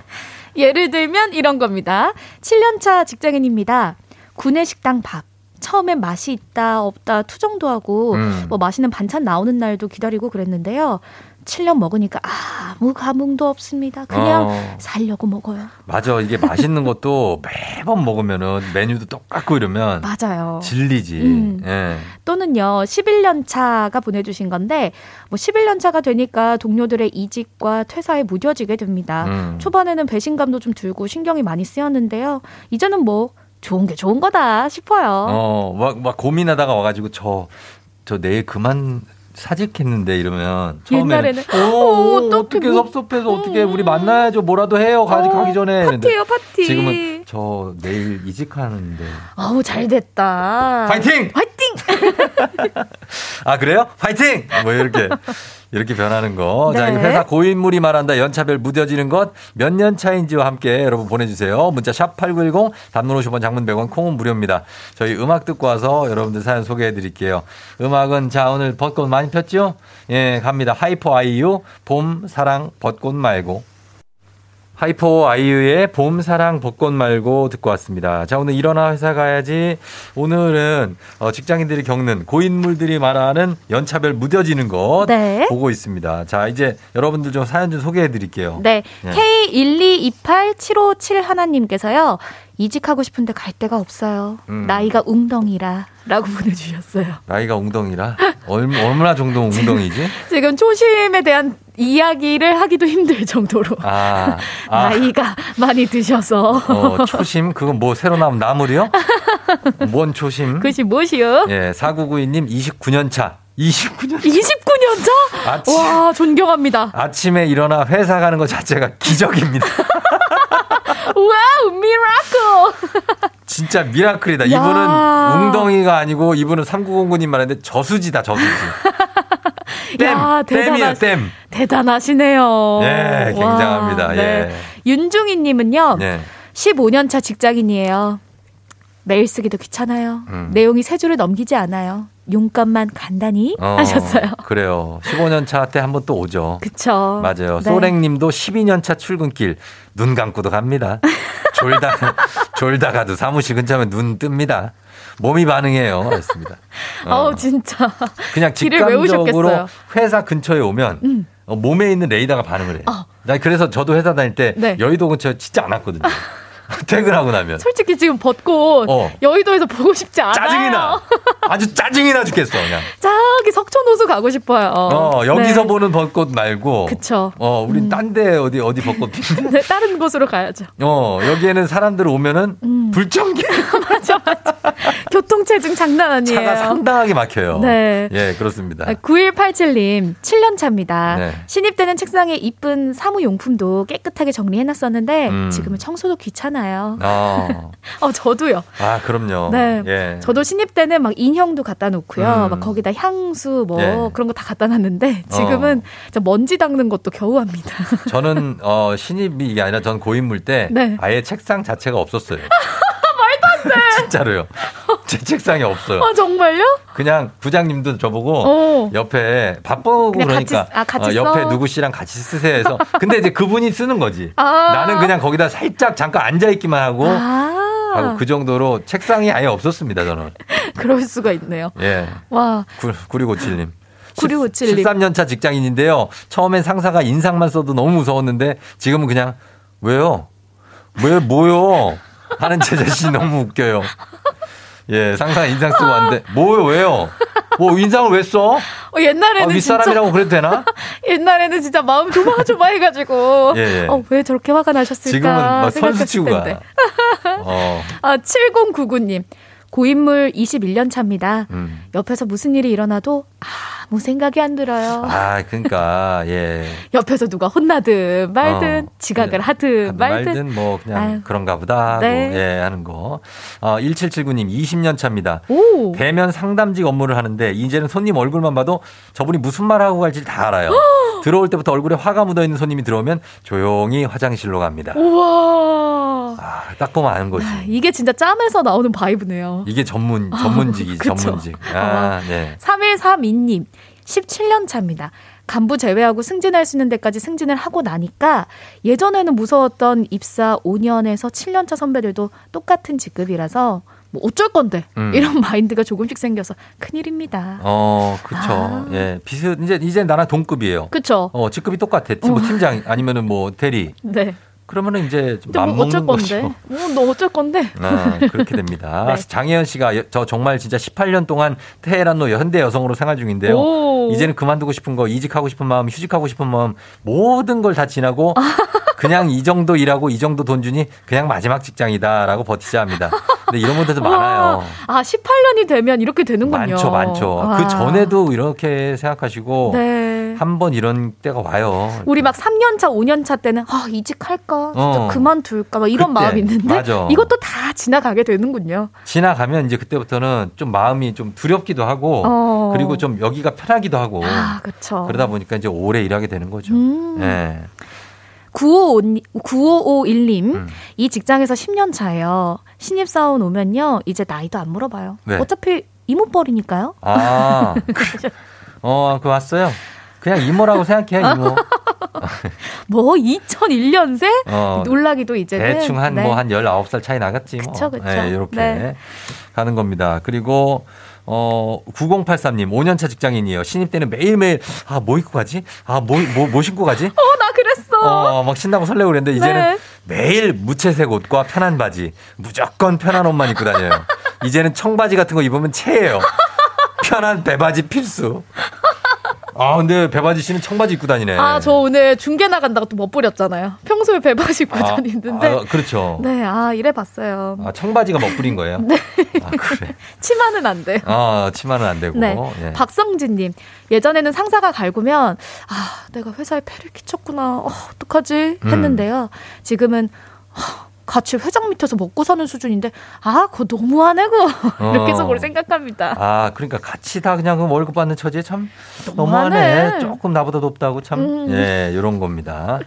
예를 들면 이런 겁니다. 7년차 직장인입니다. 구내 식당 밥. 처음엔 맛이 있다 없다 투정도 하고 음. 뭐 맛있는 반찬 나오는 날도 기다리고 그랬는데요. 7년 먹으니까 아무 감흥도 없습니다. 그냥 어. 살려고 먹어요. 맞아. 이게 맛있는 것도 매번 먹으면은 메뉴도 똑같고 이러면 맞아요. 질리지. 음. 예. 또는요, 11년 차가 보내 주신 건데, 뭐 11년 차가 되니까 동료들의 이직과 퇴사에 무뎌지게 됩니다. 음. 초반에는 배신감도 좀 들고 신경이 많이 쓰였는데요. 이제는 뭐 좋은 게 좋은 거다 싶어요. 어, 막, 막 고민하다가 와가지고 저, 저 내일 그만 사직했는데 이러면 옛날에는 어, 어, 어떻게 뭐- 섭섭해서 어떻게 우리 만나야죠 뭐라도 해요 가지 가기 전에 파티예요, 파티. 지금은 저 내일 이직하는데 아우 잘 됐다. 파이팅! 파이팅! 아 그래요? 파이팅! 뭐 이렇게 이렇게 변하는 거. 자, 이 네. 회사 고인물이 말한다. 연차별 무뎌지는 것 몇 년 차인지와 함께 여러분 보내주세요. 문자 샵 #8910 단문 50원, 장문 100원, 콩은 무료입니다. 저희 음악 듣고 와서 여러분들 사연 소개해 드릴게요. 음악은 자 오늘 벚꽃 많이 폈죠? 예, 갑니다. 하이포 아이유 봄 사랑 벚꽃 말고. 하이포 아이유의 봄 사랑 벚꽃 말고 듣고 왔습니다. 자 오늘 일어나 회사 가야지. 오늘은 어, 직장인들이 겪는 고인물들이 말하는 연차별 무뎌지는 것 네. 보고 있습니다. 자 이제 여러분들 좀 사연 좀 소개해 드릴게요. 네. 예. K1228757 하나님께서요. 이직하고 싶은데 갈 데가 없어요. 음. 나이가 웅덩이라. 라고 보내주셨어요. 나이가 웅덩이라 얼, 얼마나 정도 웅덩이지? 지금 초심에 대한 이야기를 하기도 힘들 정도로 아, 아 나이가 많이 드셔서 어, 초심 그건 뭐 새로 나온 나물이요? 뭔 초심? 그것이 무엇이요? 예, 4992님 29년 차. 29년 29년 차? 아침, 와 존경합니다. 아침에 일어나 회사 가는 것 자체가 기적입니다. wow miracle. 진짜 miracle이다. 야. 이분은 웅덩이가 아니고 이분은 3909님 말했는데 저수지다, 저수지. 댐, 야, 대단하- 댐. 대단하시네요. 예, 와, 굉장합니다. 네. 예. 윤중희 님은요. 네. 15년 차 직장인이에요. 메일 쓰기도 귀찮아요. 음. 내용이 세 줄을 넘기지 않아요. 용건만 간단히 어, 하셨어요. 그래요. 15년 차 때 한번 또 오죠. 그쵸. 맞아요. 네. 소랭님도 12년 차 출근길 눈 감고도 갑니다. 졸다 졸다 가도 사무실 근처면 눈 뜹니다. 몸이 반응해요. 그렇습니다. 어. 어우 진짜. 그냥 직감적으로. 회사 근처에 오면 음. 어, 몸에 있는 레이더가 반응을 해요. 어. 나 그래서 저도 회사 다닐 때 네. 여의도 근처에 진짜 안 왔거든요. 퇴근하고 나면 솔직히 지금 벚꽃 어. 여의도에서 보고 싶지 않아요. 짜증이 나. 아주 짜증이 나 죽겠어 그냥. 저기 석촌호수 가고 싶어요. 어, 여기서 네. 보는 벚꽃 말고. 그쵸. 어, 우린 딴데 어디 어디 벚꽃 피는데. 네, 다른 곳으로 가야죠. 어, 여기에는 사람들 오면은 음. 불청객 맞아, 맞아. 교통체증 장난 아니에요. 차가 상당하게 막혀요. 네. 예, 그렇습니다. 9187님, 7년 차입니다. 네. 신입 때는 책상에 이쁜 사무용품도 깨끗하게 정리해놨었는데, 음. 지금은 청소도 귀찮아요. 어. 어, 저도요. 아, 그럼요. 네. 예. 저도 신입 때는 막 인형도 갖다 놓고요. 음. 막 거기다 향수 뭐 예. 그런 거 다 갖다 놨는데, 지금은 진짜 먼지 닦는 것도 겨우 합니다. 저는 어 신입이 아니라 전 고인물 때 네. 아예 책상 자체가 없었어요. 돼! 진짜로요. 제 책상에 없어요. 아, 정말요? 그냥 부장님도 저보고 어. 옆에 바쁘고 같이 그러니까 쓰- 아, 같이 어, 옆에 써? 누구 씨랑 같이 쓰세요 해서 근데 이제 그분이 쓰는 거지. 아. 나는 그냥 거기다 살짝 잠깐 앉아 있기만 하고 아, 하고 그 정도로 책상이 아예 없었습니다 저는. 그럴 수가 있네요. 예. 와, 9657님. 9657 님. 13년 차 직장인인데요. 처음엔 상사가 인상만 써도 너무 무서웠는데 지금은 그냥 왜요? 왜 뭐요? 하는 제 자신이 너무 웃겨요. 예, 상사가 인상 쓰고 왔는데 뭐요? 왜요? 뭐 인상을 왜 써? 어, 옛날에는 아, 윗사람이라고 진짜 그래도 되나? 옛날에는 진짜 마음 조마조마해가지고 예, 예. 어, 왜 저렇게 화가 나셨을까 지금은 막 선수 생각했을 치고 텐데. 가. 어, 아 7099님 고인물 21년 차입니다. 음. 옆에서 무슨 일이 일어나도 아 무 생각이 안 들어요. 아, 그러니까 예. 옆에서 누가 혼나든 말든 어, 지각을 그냥 하든 말든, 말든 뭐 그냥 아유. 그런가 보다 하고 네. 예, 하는 거. 어, 1779님 20년 차입니다. 오. 대면 상담직 업무를 하는데 이제는 손님 얼굴만 봐도 저분이 무슨 말 하고 갈지 다 알아요. 들어올 때부터 얼굴에 화가 묻어 있는 손님이 들어오면 조용히 화장실로 갑니다. 우와. 아, 딱 보면 아는 거지. 이게 진짜 짬에서 나오는 바이브네요. 이게 전문 전문직이지 그쵸. 전문직. 아, 네. 3132님, 17년 차입니다. 간부 제외하고 승진할 수 있는 데까지 승진을 하고 나니까 예전에는 무서웠던 입사 5년에서 7년 차 선배들도 똑같은 직급이라서 뭐 어쩔 건데 음. 이런 마인드가 조금씩 생겨서 큰일입니다. 어, 그쵸. 아. 예. 비슷, 이제, 이제 나랑 동급이에요. 그쵸? 어, 직급이 똑같아. 팀, 뭐 팀장 아니면은 뭐 대리. 네. 그러면은 이제 좀 근데 뭐 건데? 거죠. 어, 너 어쩔 건데? 아, 그렇게 됩니다. 네. 장혜연 씨가 여- 저 정말 진짜 18년 동안 테헤란로 현대 여성으로 생활 중인데요. 오. 이제는 그만두고 싶은 거, 이직하고 싶은 마음, 휴직하고 싶은 마음 모든 걸 다 지나고 그냥 이 정도 일하고 이 정도 돈 주니 그냥 마지막 직장이다라고 버티자 합니다. 근데 이런 분들도 많아요. 아, 18년이 되면 이렇게 되는군요. 많죠, 많죠. 와. 그 전에도 이렇게 생각하시고 네. 한 번 이런 때가 와요. 우리 막 3년 차, 5년 차 때는 아, 이직할까? 진짜 어. 그만둘까? 막 이런 그때, 마음이 있는데 맞아. 이것도 다 지나가게 되는군요. 지나가면 이제 그때부터는 좀 마음이 좀 두렵기도 하고 어. 그리고 좀 여기가 편하기도 하고 아, 그렇죠. 그러다 보니까 이제 오래 일하게 되는 거죠. 음. 예. 955, 9551님, 음. 이 직장에서 10년 차예요. 신입사원 오면요, 이제 나이도 안 물어봐요. 네. 어차피 이모뻘이니까요. 아, 어, 그 왔어요. 그냥 이모라고 생각해요, 이모. 뭐 2001년생? 어, 놀라기도 이제는 대충 한 네. 뭐 한 19살 차이 나겠지 뭐. 그쵸, 그쵸. 이렇게 네. 가는 겁니다. 그리고 어 9083님 5년차 직장인이에요. 신입 때는 매일매일 아 뭐 입고 가지? 아 뭐 뭐 뭐 신고 가지? 어, 나 그랬어. 어, 막 신나고 설레고 그랬는데 이제는 네. 매일 무채색 옷과 편한 바지, 무조건 편한 옷만 입고 다녀요. 이제는 청바지 같은 거 입으면 체예요. 편한 배바지 필수. 아, 근데 배바지 씨는 청바지 입고 다니네. 아, 저 오늘 중계 나간다고 또 멋부렸잖아요. 평소에 배바지 입고 아, 다니는데. 아, 그렇죠. 네, 아, 이래 봤어요. 아, 청바지가 멋부린 거예요? 네. 아, 그래. 치마는 안 돼요. 아, 치마는 안 되고. 네. 예. 박성진님, 예전에는 상사가 갈구면, 아, 내가 회사에 폐를 끼쳤구나. 어, 어떡하지? 음. 했는데요. 지금은, 아, 같이 회장 밑에서 먹고 사는 수준인데, 아, 그거 너무하네, 그거. 이렇게 어. 속으로 생각합니다. 아, 그러니까 같이 다 그냥 그 월급 받는 처지에 참 너무하네. 너무하네. 조금 나보다 높다고 참. 음. 예, 요런 겁니다.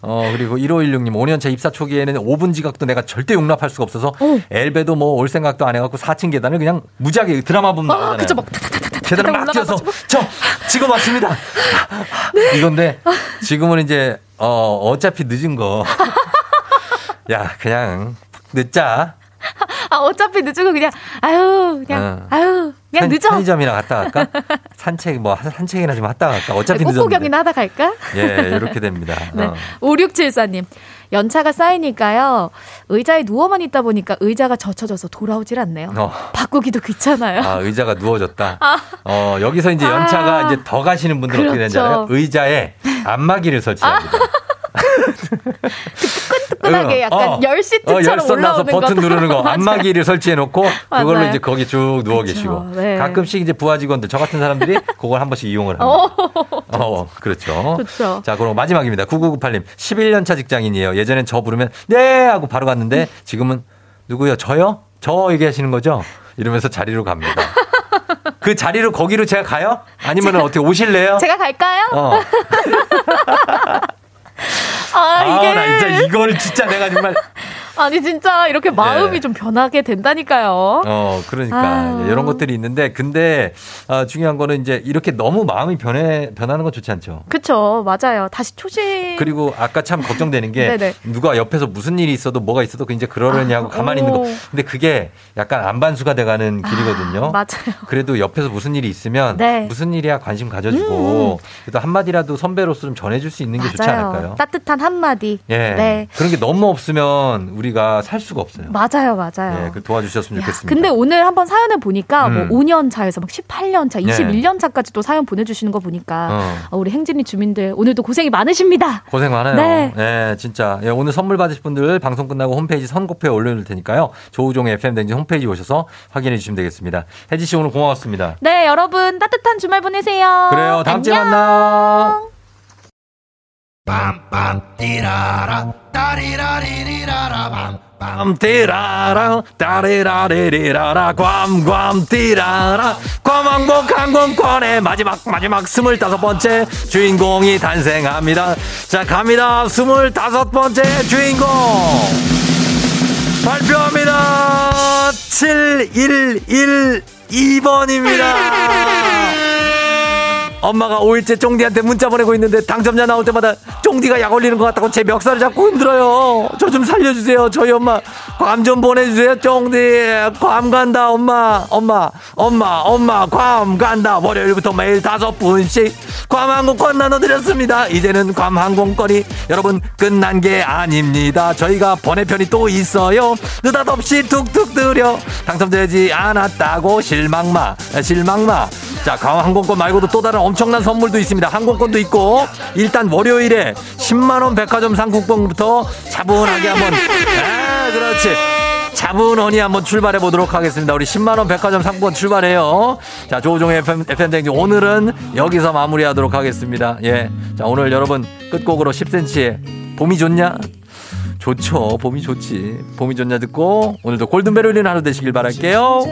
어, 그리고 1516님, 5년차 입사 초기에는 5분 지각도 내가 절대 용납할 수가 없어서 엘베도 뭐 올 생각도 안 해갖고 4층 계단을 그냥 무지하게 드라마 보면. 그쵸, 막 계단을 막 뛰어서 저 지금 왔습니다. 이건데 지금은 이제 어 어차피 늦은 거. 야 그냥 늦자. 아, 어차피 거 그냥, 아유, 그냥, 어. 아유, 그냥 편- 늦어. 편의점이나 갔다 갈까? 산책 뭐 산책이나 좀 갔다 갈까? 어차피 늦었는데. 꽃구경이나 하다 갈까? 예, 이렇게 됩니다. 네. 어. 5674님. 연차가 쌓이니까요. 의자에 누워만 있다 보니까 의자가 젖혀져서 돌아오질 않네요. 어. 바꾸기도 귀찮아요. 아, 의자가 누워졌다. 아. 어, 여기서 이제 연차가 아. 이제 더 가시는 분들 은 어떻게 그렇죠. 알아요? 의자에 안마기를 설치합니다. 뜨끈하게 약간 어. 열시트처럼 어, 올라오는 버튼 누르는 거. 안마기를 설치해 놓고 그걸로. 이제 거기 쭉 누워 계시고 네. 가끔씩 이제 부하 직원들 저 같은 사람들이 그걸 한 번씩 이용을 합니다. 어. 어, 그렇죠. 그렇죠. 자, 그럼 마지막입니다. 9998님. 11년 차 직장인이에요. 예전엔 저 부르면 네 하고 바로 갔는데 지금은 누구요? 저요? 저 얘기하시는 거죠? 이러면서 자리로 갑니다. 그 자리로 거기로 제가 가요? 아니면 어떻게 오실래요? 제가 갈까요? 어. 아, 아, 이게. 나 진짜 이걸 진짜 내가 정말 아니, 진짜 이렇게 마음이 네. 좀 변하게 된다니까요. 어, 그러니까 아. 이런 것들이 있는데 근데 어, 중요한 거는 이제 이렇게 너무 마음이 변해 변하는 건 좋지 않죠. 그쵸, 맞아요. 다시 초심. 그리고 아까 참 걱정되는 게. 누가 옆에서 무슨 일이 있어도 뭐가 있어도 그 이제 그러려니 하고 가만히 있는 거. 오. 근데 그게 약간 안반수가 돼가는 길이거든요. 맞아요. 그래도 옆에서 무슨 일이 있으면 네. 무슨 일이야 관심 가져주고 그래도 한마디라도 선배로서 좀 전해줄 수 있는 게 좋지 맞아요. 않을까요? 따뜻한 한마디. 예. 네. 그런 게 너무 없으면 우리가 살 수가 없어요. 맞아요, 맞아요. 예, 그 도와주셨으면 좋겠습니다. 근데 오늘 한번 사연을 보니까 음. 뭐 5년 차에서 막 18년 차, 네. 21년 차까지 또 사연 보내주시는 거 보니까 어. 어, 우리 행진이 주민들 오늘도 고생이 많으십니다. 고생 많아요. 네. 예, 진짜. 예, 오늘 선물 받으실 분들 방송 끝나고 홈페이지 선곡표에 올려놓을 테니까요. 조우종의 FM댕진 homepage 오셔서 확인해 주시면 되겠습니다. 혜지 씨 오늘 고마웠습니다. 네, 여러분 따뜻한 주말 보내세요. 그래요. 다음 주에. 만나요. 빰빰 따리라리리라라 빰 띠라라 따리라리리라라 괌괌 띠라라 괌왕복 항공권의 마지막 마지막 스물다섯 번째 주인공이 탄생합니다. 자 갑니다. 스물다섯 번째 주인공 발표합니다. 7112번입니다. 엄마가 5일째 쫑디한테 문자 보내고 있는데 당첨자 나올 때마다 쫑디가 약 올리는 것 같다고 제 멱살을 잡고 힘들어요. 저 좀 살려주세요. 저희 엄마 괌 좀 보내주세요. 쫑디 괌 간다 엄마 엄마 엄마 엄마 괌 간다 월요일부터 매일 다섯 분씩 괌 항공권 나눠드렸습니다. 이제는 괌 항공권이 여러분 끝난 게 아닙니다. 저희가 번외편이 또 있어요. 느닷없이 툭툭 들여 당첨되지 않았다고 실망마 실망마 자, 괌 항공권 말고도 또 다른 엄청난 선물도 있습니다. 항공권도 있고 일단 월요일에 10만 원 백화점 상품권부터 차분하게 한번 아, 그렇지. 차분하니 한번 출발해 보도록 하겠습니다. 우리 10만 원 백화점 상품권 출발해요. 자, 조우종의 FM FM 댕지 오늘은 여기서 마무리하도록 하겠습니다. 예. 자, 오늘 여러분 끝곡으로 10cm의 봄이 좋냐? 좋죠. 봄이 좋지. 봄이 좋냐 듣고 오늘도 골든벨 울리는 하루 되시길 바랄게요.